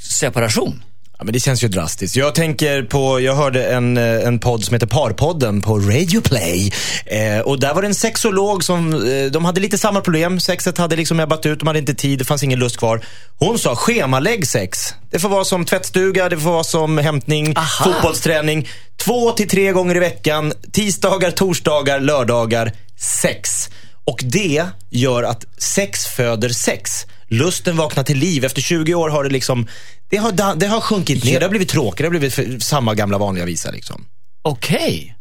separation.
Ja, men det känns ju drastiskt. Jag tänker på, jag hörde en, eh, en podd som heter Parpodden på Radio Play. Eh, och där var det en sexolog som, eh, de hade lite samma problem. Sexet hade liksom ebbat ut, de hade inte tid, det fanns ingen lust kvar. Hon sa, schemalägg sex. Det får vara som tvättstuga, det får vara som hämtning,
Aha.
fotbollsträning. Två till tre gånger i veckan, tisdagar, torsdagar, lördagar, sex. Och det gör att sex föder sex. Lusten vaknar till liv. Efter 20 år har det liksom, det har, da- det har sjunkit ner. Det har blivit tråkigt. Det har blivit för, samma gamla vanliga visa liksom.
Okej.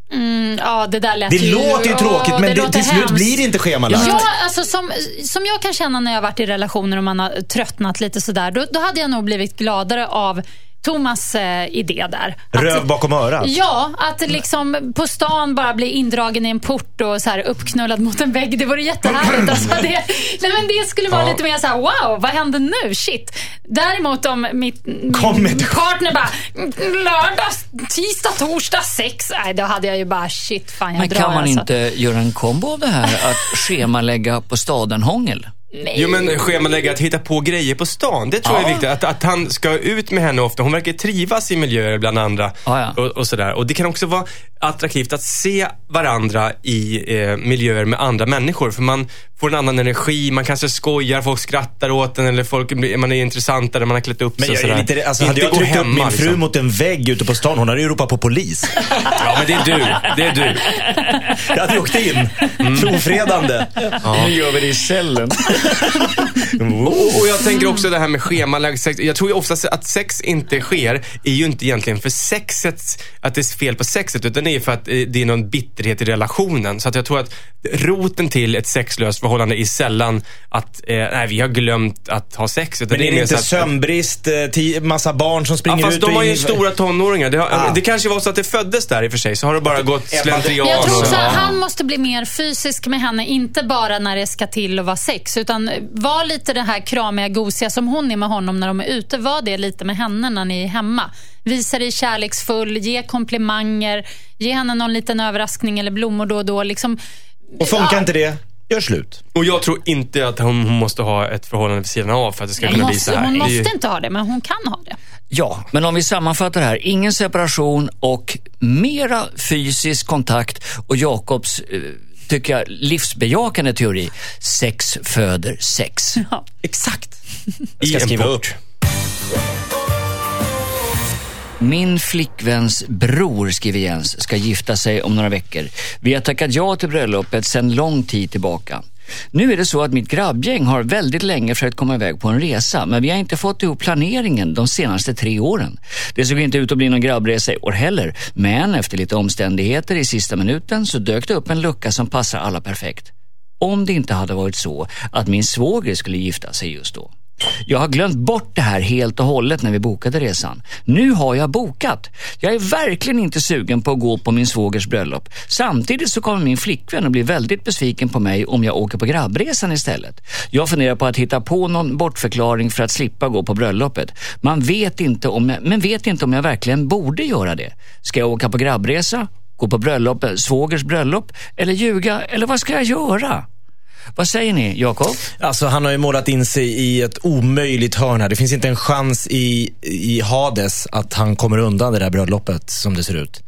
Ja, det där lät
Det
ju...
låter ju tråkigt men det,
låter
till slut
hemskt.
blir det inte schemalagt.
Ja, alltså som, som jag kan känna när jag har varit i relationer och man har tröttnat lite sådär, då, då hade jag nog blivit gladare av Thomas eh, idé där. Att-
Röv bakom örat.
Ja, att liksom på stan bara bli indragen i en port och så här uppknullad mot en vägg. Det vore jättehärligt. Alltså det, nej men det skulle vara lite mer så här: wow, vad hände nu? Shit. Däremot om mitt,
Kom
min
med-
partner bara, lördag, tisdag, torsdag, sex. Nej, då hade jag ju bara, shit, fan jag
Men
drar
kan man
alltså.
inte göra en kombo av det här att schemalägga på staden-hångel?
Nej.
Jo men schemalägga att hitta på grejer på stan. Det tror jag är
Ja.
viktigt. Att, att han ska ut med henne ofta. Hon verkar trivas i miljöer bland andra.
Ja, ja.
Och, och sådär. Och det kan också vara attraktivt att se varandra i eh, miljöer med andra människor. För man får en annan energi. Man kanske skojar, folk skrattar åt en eller folk, man är intressantare, man har klätt upp
Men
sig
jag
och
är lite, alltså, hade jag tryckt upp
hemma,
min fru
liksom.
mot en vägg ute på stan, hon hade ju ropat på polis.
Ja men det är du. Det är du.
Jag hade åkt in.
Mm.
Ofredande.
Nu gör vi det i cellen.
Och, och jag tänker också det här med schemalagd sex. Jag tror ju oftast att sex inte sker, är ju inte egentligen för sexets, att det är fel på sexet, utan det är för att eh, det är någon bitterhet i relationen. Så att jag tror att roten till ett sexlöst förhållande är sällan att, eh, nej vi har glömt att ha sex. Utan
Men är det inte
så att-
sömnbrist, eh, massa barn som
Ja,
springer
fast
ut
de har ju
in
stora tonåringar. Det, har,
Ah.
det kanske var så att det föddes där i och för sig, så har det bara gått slentrian.
Jag tror också att han måste bli mer fysisk med henne, inte bara när det ska till att vara sex. Utan var lite det här kramiga, gosiga som hon är med honom när de är ute. Var det lite med henne när ni är hemma. Visa dig kärleksfull, ge komplimanger, ge henne någon liten överraskning eller blommor då och då. Liksom,
Och funkar inte det, gör slut.
Och jag tror inte att hon, hon måste ha ett förhållande vid sidan av för att det ska
hon
kunna bli
måste,
så här.
hon
är ju-
måste inte ha det, men hon kan ha det.
Ja, men om vi sammanfattar det här. Ingen separation och mera fysisk kontakt och Jakobs, eh, tycker jag, livsbejakande teori. Sex föder sex.
Exakt.
I
Jag ska
en
skriva upp.
Min flickväns bror, skriver Jens, ska gifta sig om några veckor. Vi har tackat ja till bröllopet sedan lång tid tillbaka. Nu är det så att mitt grabbgäng har väldigt länge försökt komma iväg på en resa, men vi har inte fått ihop planeringen de senaste tre åren. Det såg inte ut att bli någon grabbresa i år heller, men efter lite omständigheter i sista minuten så dök det upp en lucka som passar alla perfekt. Om det inte hade varit så att min svåger skulle gifta sig just då. Jag har glömt bort det här helt och hållet när vi bokade resan. Nu har jag bokat. Jag är verkligen inte sugen på att gå på min svågers bröllop. Samtidigt så kommer min flickvän att bli väldigt besviken på mig om jag åker på grabbresan istället. Jag funderar på att hitta på någon bortförklaring för att slippa gå på bröllopet. Man vet inte om jag, men vet inte om jag verkligen borde göra det. Ska jag åka på grabbresa? Gå på bröllop, svågers bröllop? Eller ljuga? Eller vad ska jag göra? Vad säger ni, Jakob?
Alltså, han har ju målat in sig i ett omöjligt hörn här. Det finns inte en chans i, i Hades att han kommer undan det där bröllopet som det ser ut.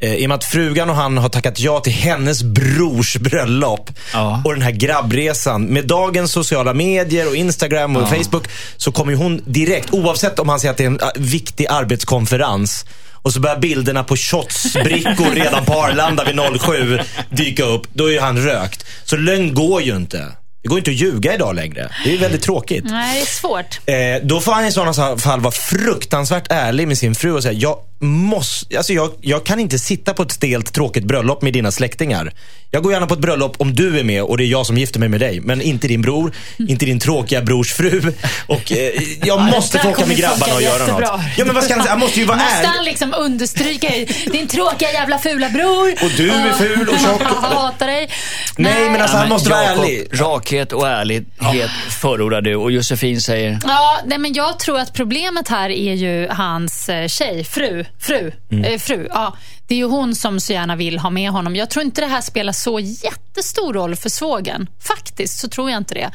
Eh, I och med att frugan och han har tackat ja till hennes brors bröllop
Ja.
och den här grabbresan. Med dagens sociala medier och Instagram och Facebook så kommer hon direkt, oavsett om han säger att det är en äh, viktig arbetskonferens, och så börjar bilderna på shotsbrickor redan på Arlanda vid 07 dyka upp. Då är ju han rökt. Så lögn går ju inte. Det går inte att ljuga idag längre. Det är väldigt tråkigt.
Nej, det är svårt.
Eh, då får han i sådana fall vara fruktansvärt ärlig med sin fru och säga, jag måste, alltså jag, jag kan inte sitta på ett stelt tråkigt bröllop med dina släktingar. Jag går gärna på ett bröllop om du är med och det är jag som gifter mig med dig. Men inte din bror, inte din tråkiga brors fru. Och eh, jag måste få åka med grabbarna och göra
jättebra.
något. Ja men vad ska han säga? Han måste ju vara
Måste
ärlig.
han liksom understryka din tråkiga jävla fula bror?
Och du är ful och tjock.
Jag hatar dig.
Nej, men alltså han måste vara
Jakob,
ärlig.
Rakhet och ärlighet förordar du och Josefin säger
Ja, nej, men jag tror att problemet här är ju hans eh, tjej, fru. Fru. Eh, fru ja. Det är ju hon som så gärna vill ha med honom. Jag tror inte det här spelar så jättestor roll för svågen. Faktiskt så tror jag inte det.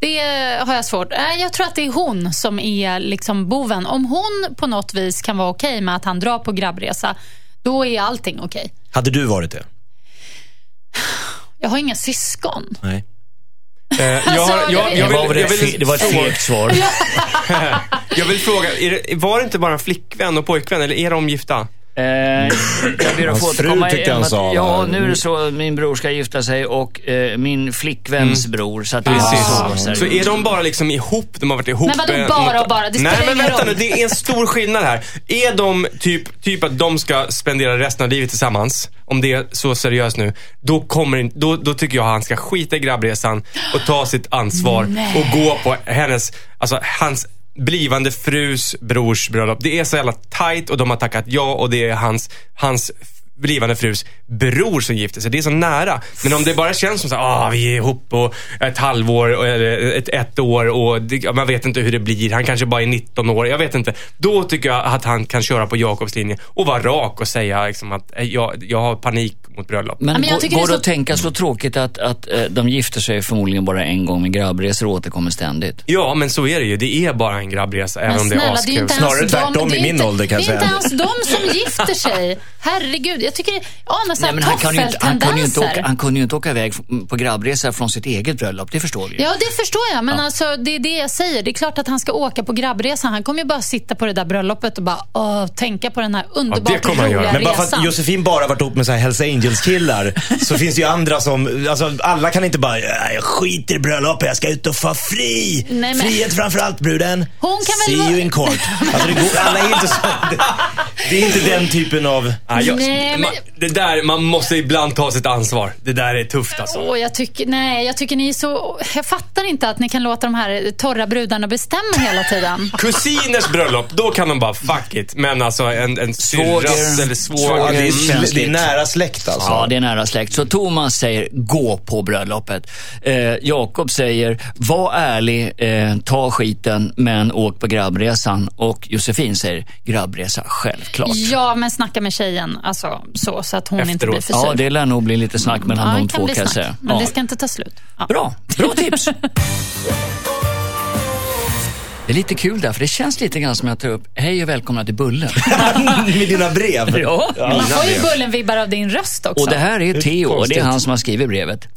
Det har jag svårt. Nej, Jag tror att det är hon som är liksom boven. Om hon på något vis kan vara okej med att han drar på grabbresa, då är allting okej.
Hade du varit det?
Jag har inga syskon.
Nej.
Det var, ett, fe-
vill,
det var ett fegt svar.
jag vill fråga, är det, var det inte bara en flickvän och pojkvän eller är de gifta?
Eh, jag ber att få
Hans fru
återkomma.
tyckte han sa,
Ja, nu är det så. Min bror ska gifta sig och eh, min flickväns bror. Så att det är
Precis.
så, så,
Så är de bara liksom ihop? De har varit ihop?
Men vadå bara och bara? Det
Nej
spelar
men
ingen
vänta
roll.
nu, det är en stor skillnad här. Är de typ, typ att de ska spendera resten av livet tillsammans, om det är så seriöst nu, då, kommer, då, då tycker jag han ska skita i grabbresan och ta sitt ansvar och gå på hennes, alltså hans blivande frus brors bröllop. Det är så jävla tight och de har tackat ja och det är hans, hans blivande frus bror som gifter sig. Det är så nära. Men om det bara känns som här, ah, vi är ihop och ett halvår eller ett, ett år och det, man vet inte hur det blir. Han kanske bara är 19 år. Jag vet inte. Då tycker jag att han kan köra på Jakobs linje och vara rak och säga liksom att eh, jag, jag har panik mot bröllop.
Men,
men jag
går,
tycker
går
det
att tänka så tråkigt att, att eh, de gifter sig förmodligen bara en gång med grabbresor och återkommer ständigt?
Ja, men så är det ju. Det är bara en grabbresa, även
Men
om det är
snälla, det är ju
askul.
inte
Snarare tvärtom i min
inte,
ålder, kan jag
Det är inte
säga.
ens de som gifter sig. Herregud, jag tycker det anar så
Nej,
här
men han, kan ju inte, han, kunde ju inte åka,
toffeltendenser.
han kunde ju inte åka iväg på grabbresa från sitt eget bröllop, det förstår vi.
Ja, det förstår jag. Men alltså, det är det jag säger. Det är klart att han ska åka på grabbresan. Han kommer ju bara sitta på det där bröllopet och bara åh, tänka på den här underbart
det kommer han göra.
Men bara för att Josefin bara varit ihop med så här Hells Angels-killar så finns det ju andra som, alltså alla kan inte bara, "Ja, jag skiter i bröllopet, jag ska ut och få fri.
Nej, men-
Frihet framför allt bruden.
Hon kan
See
väl vara-
you in court. Alltså det går, alla är inte så, det, det är inte den typen av,
Ja, jag,
Nej, men-
man, det där, man måste ibland ta sitt ansvar. Det där är tufft alltså.
Åh, jag tycker, nej, jag tycker ni är så... Jag fattar inte att ni kan låta de här torra brudarna bestämma hela tiden.
Kusiners bröllop, då kan de bara fuck it. Men alltså en, en syrras eller
Svåger.
det, är, det är nära släkt alltså.
Ja, det är nära släkt. Så Thomas säger gå på bröllopet. Eh, Jakob säger var ärlig, eh, ta skiten, men åk på grabbresan. Och Josefin säger grabbresa, självklart.
Ja, men snacka med tjejen alltså, så, så att hon inte
Efteråt.
blir för sur.
Ja, det lär nog bli lite snack mellan
Ja,
de två kan jag säga.
Men
Ja.
det ska inte ta slut. Ja.
Bra, bra tips. Det är lite kul där, för det känns lite grann som att jag tar upp Hej och välkomna till Bullen.
Med dina brev.
ja.
Man får ju Bullen-vibbar av din röst också.
Och det här är Theo och det är han som har skrivit brevet.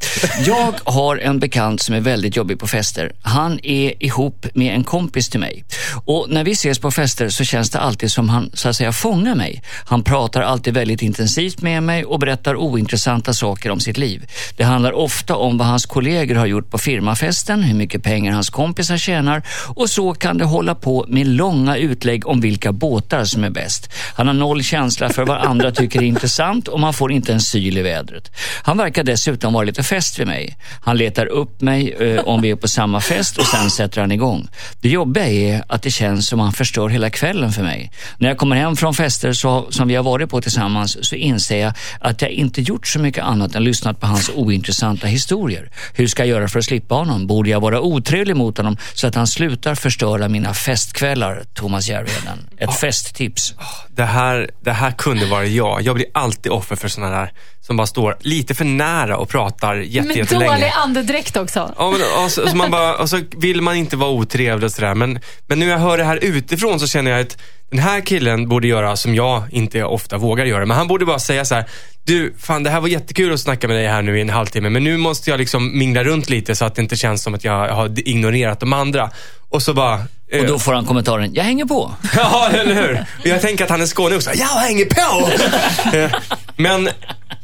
Jag har en bekant som är väldigt jobbig på fester. Han är ihop med en kompis till mig. Och när vi ses på fester så känns det alltid som han så att säga fångar mig. Han pratar alltid väldigt intensivt med mig och berättar ointressanta saker om sitt liv. Det handlar ofta om vad hans kollegor har gjort på firmafesten, hur mycket pengar hans kompisar tjänar och så kan det hålla på med långa utlägg om vilka båtar som är bäst. Han har noll känsla för vad andra tycker är intressant och man får inte en syl i vädret. Han verkar dessutom vara lite fäst vid mig. Han letar upp mig eh, om vi är på samma fest och sen sätter han igång. Det jobbiga är att det känns som han förstör hela kvällen för mig. När jag kommer hem från fester så, som vi har varit på tillsammans så inser jag att jag inte gjort så mycket annat än lyssnat på hans ointressanta historier. Hur ska jag göra för att slippa honom? Borde jag vara otrevlig mot honom så att han slutar förstöra mina festkvällar? Thomas Järvheden. Ett festtips.
Det här, det här kunde vara jag. Jag blir alltid offer för sådana där som bara står lite för nära och pratar jätte, jättelänge.
dålig andedräkt också.
Ja, men, och, så, så man bara, och så vill man inte vara otrevlig och sådär. Men, men nu när jag hör det här utifrån så känner jag att den här killen borde göra som jag inte ofta vågar göra. Men han borde bara säga så här. Du, fan det här var jättekul att snacka med dig här nu i en halvtimme. Men nu måste jag liksom mingla runt lite så att det inte känns som att jag har ignorerat de andra. Och så bara... eh,
Och då får han kommentaren, jag hänger på.
Ja, eller hur? Jag tänker att han är skåning också. Jag hänger på! Eh, Men,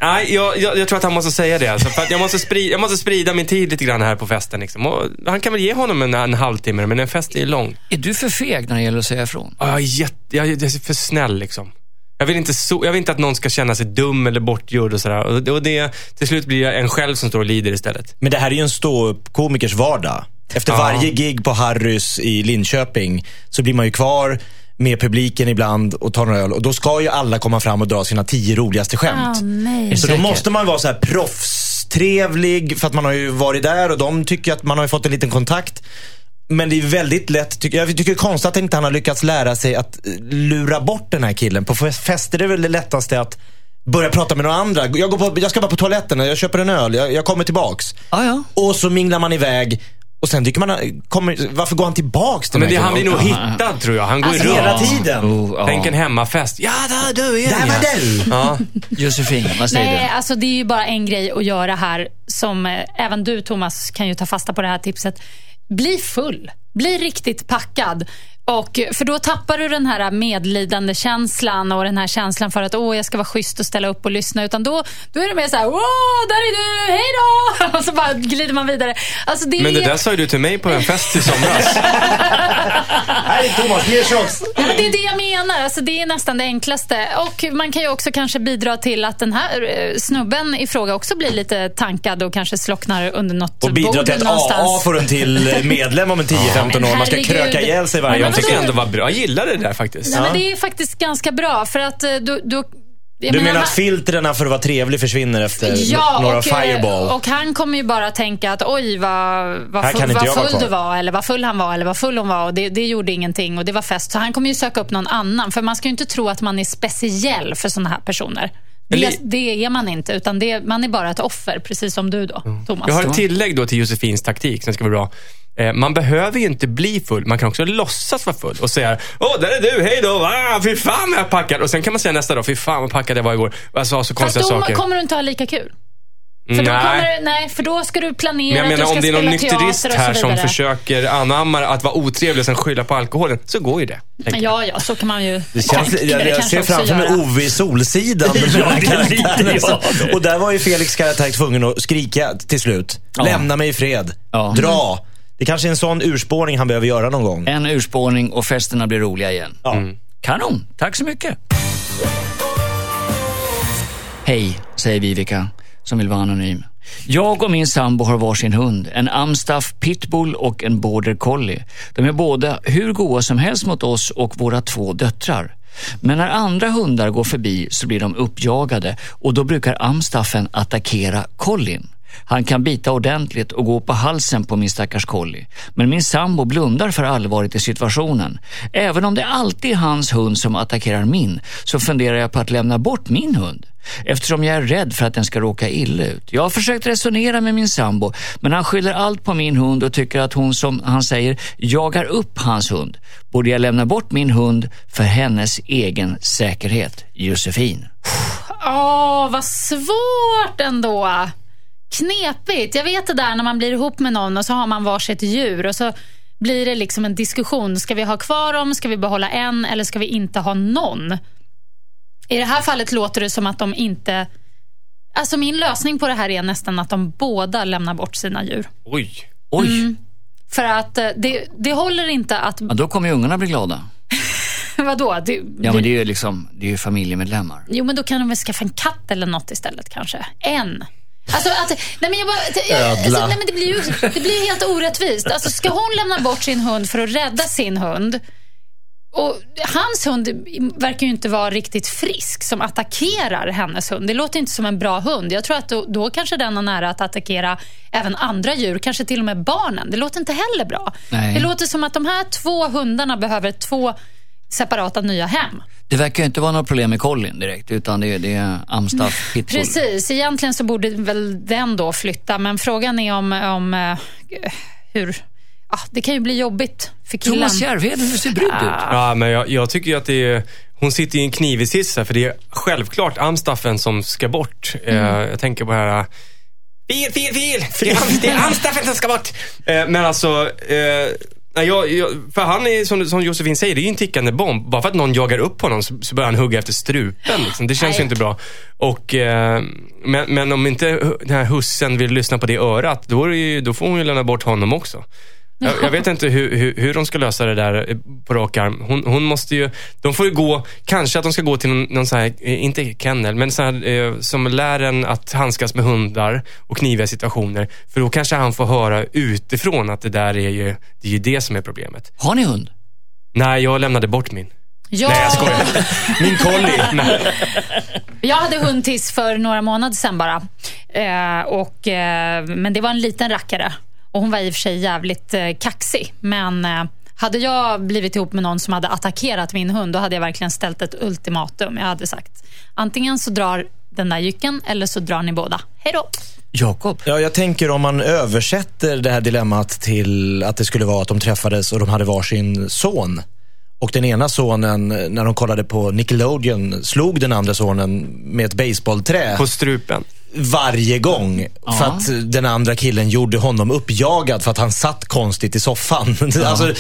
nej, jag, jag, jag tror att han måste säga det. Alltså, för att jag, måste sprida, jag måste sprida min tid lite grann här på festen. Liksom. Och han kan väl ge honom en, en halvtimme, men en fest är lång.
Är du för feg när det gäller att säga ifrån?
Ja, Jag är, jätte, jag är för snäll liksom. Jag vill, inte så, jag vill inte att någon ska känna sig dum eller bortgjord och sådär. Och det, och det, till slut blir jag en själv som står och lider istället.
Men det här är ju en ståuppkomikers vardag. Efter
Ja.
varje gig på Harrys i Linköping så blir man ju kvar med publiken ibland och tar några öl. Och då ska ju alla komma fram och dra sina tio roligaste skämt.
Ah, nej.
Så då måste man vara så här proffstrevlig för att man har ju varit där och de tycker att man har fått en liten kontakt. Men det är väldigt lätt, tycker, jag tycker det är konstigt att inte han har lyckats lära sig att eh, lura bort den här killen. På fest- fester är det väl det lättaste att börja prata med några andra. Jag, går på, jag ska bara på toaletten, jag köper en öl, jag, jag kommer tillbaks.
Ja, ja.
Och så minglar man iväg. Och sen tycker man, kommer, varför går han tillbaks till
Men det, han blir nog hittad tror jag. Han går
Alltså,
runt.
Hela tiden.
Oh, ja.
Tänk en hemmafest. Ja, där du igen
Där var du!
Ja.
Josefin, vad säger
Nej,
du?
alltså det är ju bara en grej att göra här som eh, även du Thomas kan ju ta fasta på det här tipset. Bli full. Bli riktigt packad. Och, för då tappar du den här medlidande känslan och den här känslan för att åh, jag ska vara schysst och ställa upp och lyssna. Utan då, då är det mer så här, åh, där är du, hej då! Och så bara glider man vidare. Alltså, det är
Men det där sa ju du till mig på en fest i somras.
Här är Thomas, mer shots.
Ja, men det är det jag menar. Alltså, det är nästan det enklaste. Och Man kan ju också kanske bidra till att den här eh, snubben i fråga också blir lite tankad och kanske slocknar under något
Och bidra
bord
till att
någonstans.
AA får en till medlem om en 10-15 år. Man ska kröka ihjäl sig varje gång.
Jag tycker
vadå?
ändå var bra. Jag gillar det där faktiskt.
Nej, men det är faktiskt ganska bra. För att eh, du, du, jag
Du menar
han-
att filtrerna för att vara trevlig försvinner efter
Ja,
några
och, eh,
fireball?
och han kommer ju bara tänka att oj vad, vad, full,
jag
vad full du var eller vad full han var eller vad full hon var och det, det gjorde ingenting och det var fest. Så han kommer ju söka upp någon annan för man ska ju inte tro att man är speciell för sådana här personer. Det, det är man inte, utan det, man är bara ett offer, precis som du då, Thomas.
Jag har ett tillägg då till Josefins taktik som ska vara bra. Eh, Man behöver ju inte bli full. Man kan också låtsas vara full och säga Åh, där är du, hej då, ah, fy fan vad jag packad. Och sen kan man säga nästa dag, fy fan vad packad jag var igår. Jag sa så
Fast
konstiga
då
saker.
kommer du inte ha lika kul. För då,
Nej.
kommer du, nej, för då ska du planera
Men jag
att
menar
du ska
om det är någon
spela
nykterist här som försöker anamma att vara otrevlig och sen skylla på alkoholen, så går ju det. jag.
Ja, ja, så kan man ju
Det känns, jag, jag
kanske
ser framför mig. Ove i Solsidan.
Ja, det är lite jag det.
Och där var ju Felix karaktär tvungen att skrika till slut.
Ja.
Lämna mig i fred.
Ja.
Dra. Det kanske är en sån urspårning han behöver göra någon gång.
En urspårning och festerna blir roliga igen.
Ja.
Kanon, tack så mycket. Hej, säger Vivica, som vill vara anonym. Jag och min sambo har varsin hund, en amstaff pitbull och en border collie. De är båda hur goa som helst mot oss och våra två döttrar. Men när andra hundar går förbi så blir de uppjagade och då brukar amstaffen attackera collien. Han kan bita ordentligt och gå på halsen på min stackars collie. Men min sambo blundar för allvaret i situationen. Även om det alltid är hans hund som attackerar min så funderar jag på att lämna bort min hund. eftersom jag är rädd för att den ska råka illa ut. Jag har försökt resonera med min sambo, men han skyller allt på min hund och tycker att hon, som han säger, jagar upp hans hund. Borde jag lämna bort min hund för hennes egen säkerhet? Josefin.
Åh, vad svårt ändå. Knepigt. Jag vet det där när man blir ihop med någon och så har man varsitt djur och så blir det liksom en diskussion. Ska vi ha kvar dem? Ska vi behålla en? Eller ska vi inte ha någon? I det här fallet låter det som att de inte... Alltså min lösning på det här är nästan att de båda lämnar bort sina djur.
Oj.
Oj,
För att eh, det, det håller inte att...
ja, då kommer ju ungarna bli glada.
Vadå? Det,
Ja, men det är ju liksom, det är familjemedlemmar.
Jo, men då kan de väl skaffa en katt eller något istället kanske. En. Alltså, att, nej men jag bara, alltså, nej men det blir ju det blir helt orättvist. Alltså, ska hon lämna bort sin hund för att rädda sin hund? Och hans hund verkar ju inte vara riktigt frisk som attackerar hennes hund. Det låter inte som en bra hund. Jag tror att då, då kanske den har nära att attackera även andra djur, kanske till och med barnen. Det låter inte heller bra.
Nej.
Det låter som att de här två hundarna behöver två separata nya hem.
Det verkar ju inte vara något problem med Colin direkt, utan det är, det är Amstaff pitbull.
Precis, egentligen så borde väl den då flytta, men frågan är om, om eh, hur... Ah, det kan ju bli jobbigt för killen.
Thomas Järvheden, du ser brydd ut.
Ja, men jag, jag tycker ju att det är... Hon sitter i en knivig sits här, för det är självklart Amstaffen som ska bort. Eh, jag tänker på det här... Fel, fel, fel! Det är, Am- det är Amstaffen som ska bort! Eh, men alltså... Nej, jag, jag, för han är, som, som Josefin säger, det är ju en tickande bomb. Bara för att någon jagar upp honom så, så börjar han hugga efter strupen. Liksom. Det känns ju
Nej.
inte bra. Och, eh, men, men om inte den här hussen vill lyssna på det örat, då, ju, då får hon ju lämna bort honom också. Jag, jag vet inte hur, hur, hur de ska lösa det där eh, på rak arm. Hon, hon måste ju, de får ju gå, kanske att de ska gå till någon, någon sån här, eh, inte kennel, men så här, eh, som lär en att handskas med hundar och kniviga situationer. För då kanske han får höra utifrån att det där är ju det, är ju det som är problemet.
Har ni hund?
Nej, jag lämnade bort min.
Ja,
Nej, jag skojar.
Min collie.
Jag hade hund tills för några månader sedan bara. Eh, och, eh, men det var en liten rackare. Och Hon var i och för sig jävligt eh, kaxig. Men eh, hade jag blivit ihop med någon som hade attackerat min hund, då hade jag verkligen ställt ett ultimatum. Jag hade sagt, antingen så drar den där jycken eller så drar ni båda. Hej då!
Jakob?
Ja, jag tänker om man översätter det här dilemmat till att det skulle vara att de träffades och de hade varsin son. Och den ena sonen, när de kollade på Nickelodeon, slog den andra sonen med ett baseballträ
På strupen.
Varje gång. För att den andra killen gjorde honom uppjagad för att han satt konstigt i soffan. alltså,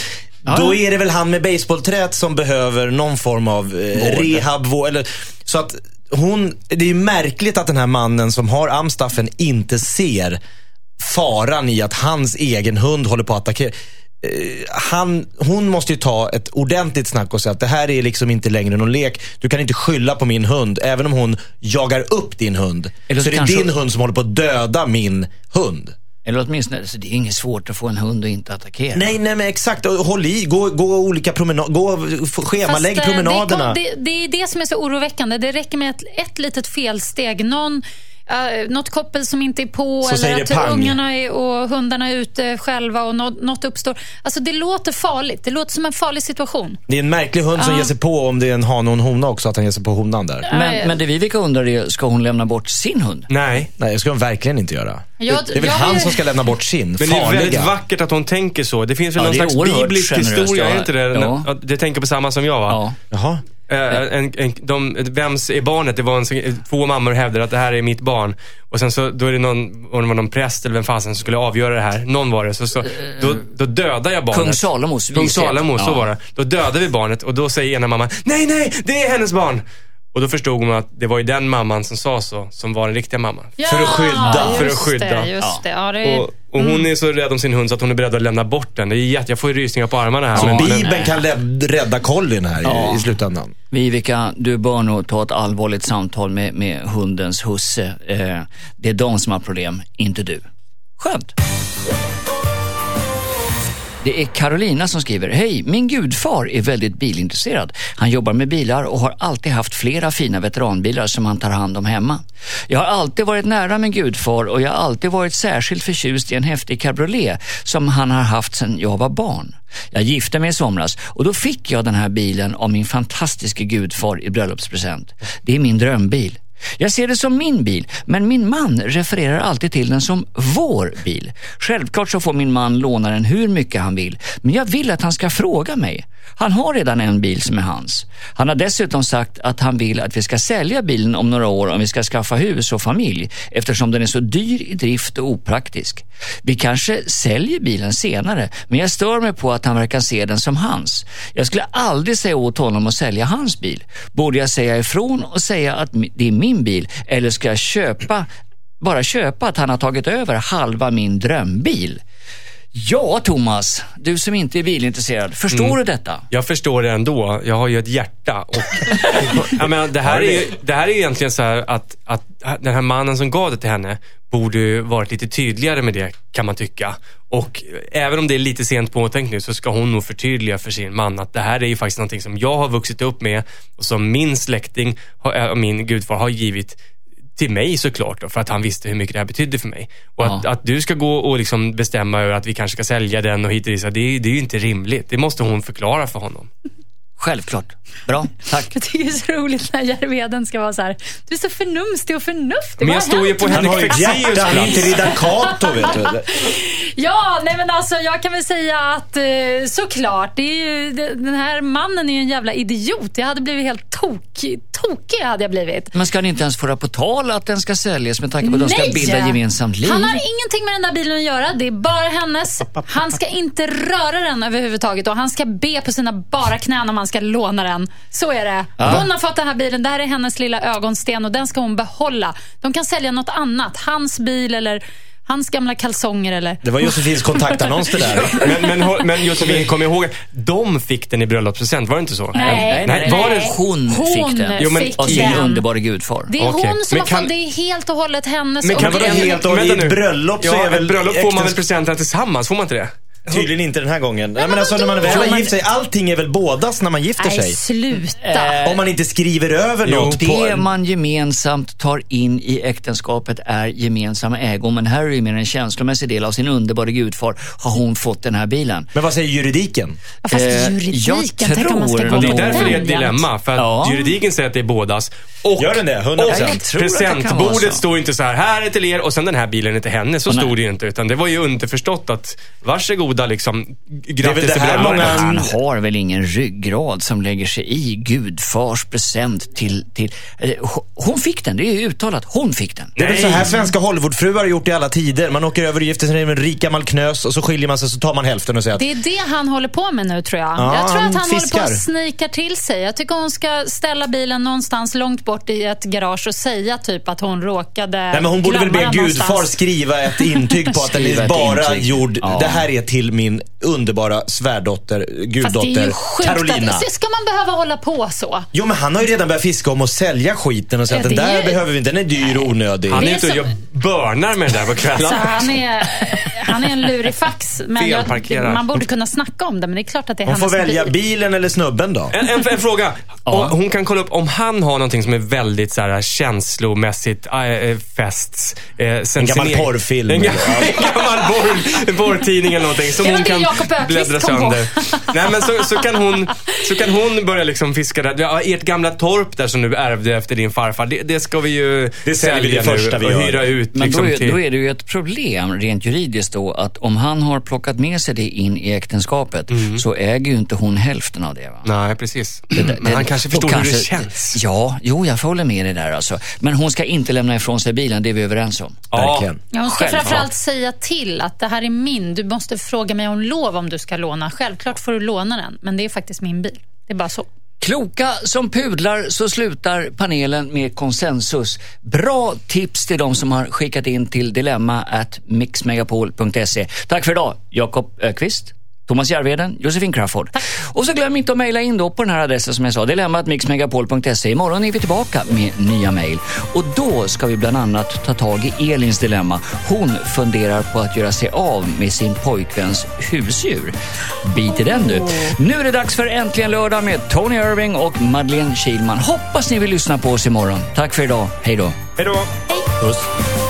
då är det väl han med baseballträet som behöver någon form av eh, rehab. Eller, så att hon, det är ju märkligt att den här mannen som har amstaffen inte ser faran i att hans egen hund håller på att attackera. Eh, Han, hon måste ju ta ett ordentligt snack och säga att det här är liksom inte längre någon lek. Du kan inte skylla på min hund, även om hon jagar upp din hund.
Eller
så
så
är det
kanske-
din hund som håller på att döda min hund.
Eller åtminstone, så det är inget svårt att få en hund att inte attackera.
Nej, nej men exakt. Och Håll i, gå, gå olika promenader, gå, schemalägg
Fast, eh,
promenaderna.
Det, kom- det, det är det som är så oroväckande. Det räcker med ett, ett litet felsteg. Någon, uh, något koppel som inte är på
Så
eller att
pang.
ungarna är, och hundarna är ute själva och något, något uppstår. Alltså det låter farligt. Det låter som en farlig situation.
Det är en märklig hund som
Ja.
ger sig på om det är en hane och en hona också, att han ger sig på honan där.
Nej.
Men, men det Vivica undrar är, ska hon lämna bort sin hund?
Nej.
Nej, det ska hon verkligen inte göra.
Jag-
det är väl han som ska lämna bort sin,
Men det är väldigt
farliga.
vackert att hon tänker så. Det finns väl
Ja,
någon slags biblisk historia, är inte det?
Ja.
Ja. Det tänker på samma som jag va?
Ja.
Jaha.
Eh, en, en, de, vems är barnet? Det var en, två mammor hävdade att det här är mitt barn. Och sen så, då är det någon, om det var någon präst eller vem fasen som skulle avgöra det här. Någon var det. Så, så, då, då dödar jag barnet.
Kung Salomos
Kung. Salomo, så var det. Då dödade vi barnet och då säger ena mamman, nej, nej, det är hennes barn. Och då förstod hon att det var ju den mamman som sa så, som var den riktiga mamman.
Ja,
För att skydda.
För att skydda.
Det, just det. Ja, det är,
Och, och hon är så rädd om sin hund så att hon är beredd att lämna bort den. Det är jätte, jag får ju rysningar på armarna här.
Så
Men-
Bibeln kan lä- rädda Colin här
Ja.
i, i slutändan.
Vivica, du bör nog ta ett allvarligt samtal med, med hundens husse. Eh, det är de som har problem, inte du. Skönt. Det är Carolina som skriver. Hej, min gudfar är väldigt bilintresserad. Han jobbar med bilar och har alltid haft flera fina veteranbilar som han tar hand om hemma. Jag har alltid varit nära min gudfar och jag har alltid varit särskilt förtjust i en häftig cabriolet som han har haft sedan jag var barn. Jag gifte mig i somras och då fick jag den här bilen av min fantastiske gudfar i bröllopspresent. Det är min drömbil. Jag ser det som min bil, men min man refererar alltid till den som vår bil. Självklart så får min man låna den hur mycket han vill, men jag vill att han ska fråga mig. Han har redan en bil som är hans. Han har dessutom sagt att han vill att vi ska sälja bilen om några år om vi ska skaffa hus och familj eftersom den är så dyr i drift och opraktisk. Vi kanske säljer bilen senare, men jag stör mig på att han verkar se den som hans. Jag skulle aldrig säga åt honom att sälja hans bil. Borde jag säga ifrån och säga att det är min bil eller ska jag köpa bara köpa att han har tagit över halva min drömbil. Ja, Thomas, du som inte är bilintresserad, förstår
Mm.
du detta?
Jag förstår det ändå. Jag har ju ett hjärta. Och, jag menar, det, här är ju, det här är ju egentligen så här att, att den här mannen som gav det till henne borde ju varit lite tydligare med det, kan man tycka. Och även om det är lite sent påtänkt nu så ska hon nog förtydliga för sin man att det här är ju faktiskt någonting som jag har vuxit upp med och som min släkting, äh, min gudfar, har givit till mig såklart då, för att han visste hur mycket det här betydde för mig. Och att,
Ja.
att du ska gå och liksom bestämma över att vi kanske ska sälja den och hit och dit, det, är- det är ju inte rimligt. Det måste hon förklara för honom.
Självklart. Bra, tack.
Jag tycker det är så roligt när Järvheden ska vara så här, du är så förnumstig och förnuftig.
Men jag står ju på
Han
Henrik Fexeus
han är inte riddar Kato vet du.
Ja, nej men alltså jag kan väl säga att eh, såklart, det är ju, den här mannen är ju en jävla idiot. Jag hade blivit helt tok, tokig hade jag blivit.
Men ska ni inte ens få på tal att den ska säljas med tanke på att de ska
Nej!
bilda gemensamt liv?
Han har ingenting med den där bilen att göra. Det är bara hennes. Han ska inte röra den överhuvudtaget och han ska be på sina bara knän om han ska låna den. Så är det. Hon har fått den här bilen. Det här är hennes lilla ögonsten och den ska hon behålla. De kan sälja något annat. Hans bil eller hans gamla kalsonger eller...
Det var Josefins kontaktannons det där.
Men, men, men Josefin, kom ihåg att de fick den i bröllopspresent, var det inte så?
Nej,
nej, var det-
Hon fick den.
Jo, men-
fick
Av sin underbara gudfar.
Det är
Okej.
hon som
Men
har
kan-
fått, det är helt och hållet hennes.
Men
och
kan
det-
helt och hållet? I ett bröllop så
ja,
är väl
bröllop får man väl presenterna tillsammans, får man inte det?
Tydligen inte den här gången. Nej, men alltså när man väl har gift sig, allting är väl bådas när man gifter
Nej,
sig?
sluta.
Om man inte skriver över
Jo,
något på...
Det man gemensamt tar in i äktenskapet är gemensamma ägor. Men här är det mer en känslomässig del av sin underbara gudfar har hon fått den här bilen.
Men vad säger juridiken?
Ja, fast
Eh,
juridiken,
jag
tänk om man ska gå
Och det är
på
därför det är ett dilemma. För att
Ja.
juridiken säger att det är bådas. Och,
Gör den det? 100%?
och presentbordet står ju inte så här, här är till er och sen den här bilen är till henne. Så
nej.
stod det ju inte. Utan det var ju underförstått att varsågoda liksom, grattis
det
till
här många-
Han har väl ingen ryggrad som lägger sig i gudfars present till... till eh, hon- fick den, det är ju uttalat. Hon fick den.
Det är väl så här svenska Hollywoodfruar har gjort i alla tider. Man åker över och gifter sig med en rik gammal knös och så skiljer man sig så tar man hälften och säger att
Det är det han håller på med nu tror jag.
Ja,
jag tror
han
att han håller
fiskar.
på att snikar till sig. Jag tycker hon ska ställa bilen någonstans långt bort i ett garage och säga typ att hon råkade
Nej, men hon borde väl be gudfar
någonstans.
skriva ett intyg på att den är bara
intyg.
gjord.
Ja.
Det här är till min underbara svärdotter,
Fast det är
guddotter
ju sjukt
Carolina.
att, ska man behöva hålla på så?
Jo men han har ju redan börjat fiska om att sälja skiten och säga
Ja,
att den
det är
där
ju-
behöver vi inte, den är dyr och onödig.
Han
Det
är ute och
som-
gör börnar med det där på kvällen.
han, är, han är en lurifax. Men jag, man borde kunna snacka om det, men det är klart att det är
Hon får välja
bil.
bilen eller snubben då.
En, en, en fråga. Och hon kan kolla upp om han har någonting som är väldigt så här, känslomässigt äh, fests. Äh, sen
En gammal porrfilm.
En, ga- en gammal porr, porrtidning eller någonting som
Det var
hon
det
kan bläddra sönder. Nej men så, så, kan hon, så kan hon börja liksom fiska där. Ja, ert gamla torp där som du ärvde efter din farfar. Det, det ska vi ju
Det
sälja
det första
nu
vi
och hyra ut.
Men
liksom,
då, är,
till,
då är det ju ett problem rent juridiskt då att om han har plockat med sig det in i äktenskapet så äger ju inte hon hälften av det. Va?
Nej, precis.
Det-
Mm. Men han
det-
kanske förstår hur det
kanske-
känns.
Ja, jo, jag håller med dig där alltså. Men hon ska inte lämna ifrån sig bilen, det är vi överens om.
Verkligen.
Ja, hon ska
Självklart.
framförallt säga till att det här är min. Du måste fråga mig om lov om du ska låna. Självklart får du låna den, men det är faktiskt min bil. Det är bara så.
Kloka som pudlar så slutar panelen med konsensus. Bra tips till de som har skickat in till dilemma at mixmegapol.se. Tack för idag, Jakob Ökvist. Thomas Järvheden, Josefin Crafoord. Och så glöm inte att mejla in då på den här adressen som jag sa, dilemmatmixmegapol.se. Imorgon är vi tillbaka med nya mejl. Och då ska vi bland annat ta tag i Elins dilemma. Hon funderar på att göra sig av med sin pojkväns husdjur. Bit i den du. Nu är det dags för Äntligen lördag med Tony Irving och Madeleine Kilman. Hoppas ni vill lyssna på oss imorgon. Tack för idag. Hej då.
Hej då.
Puss.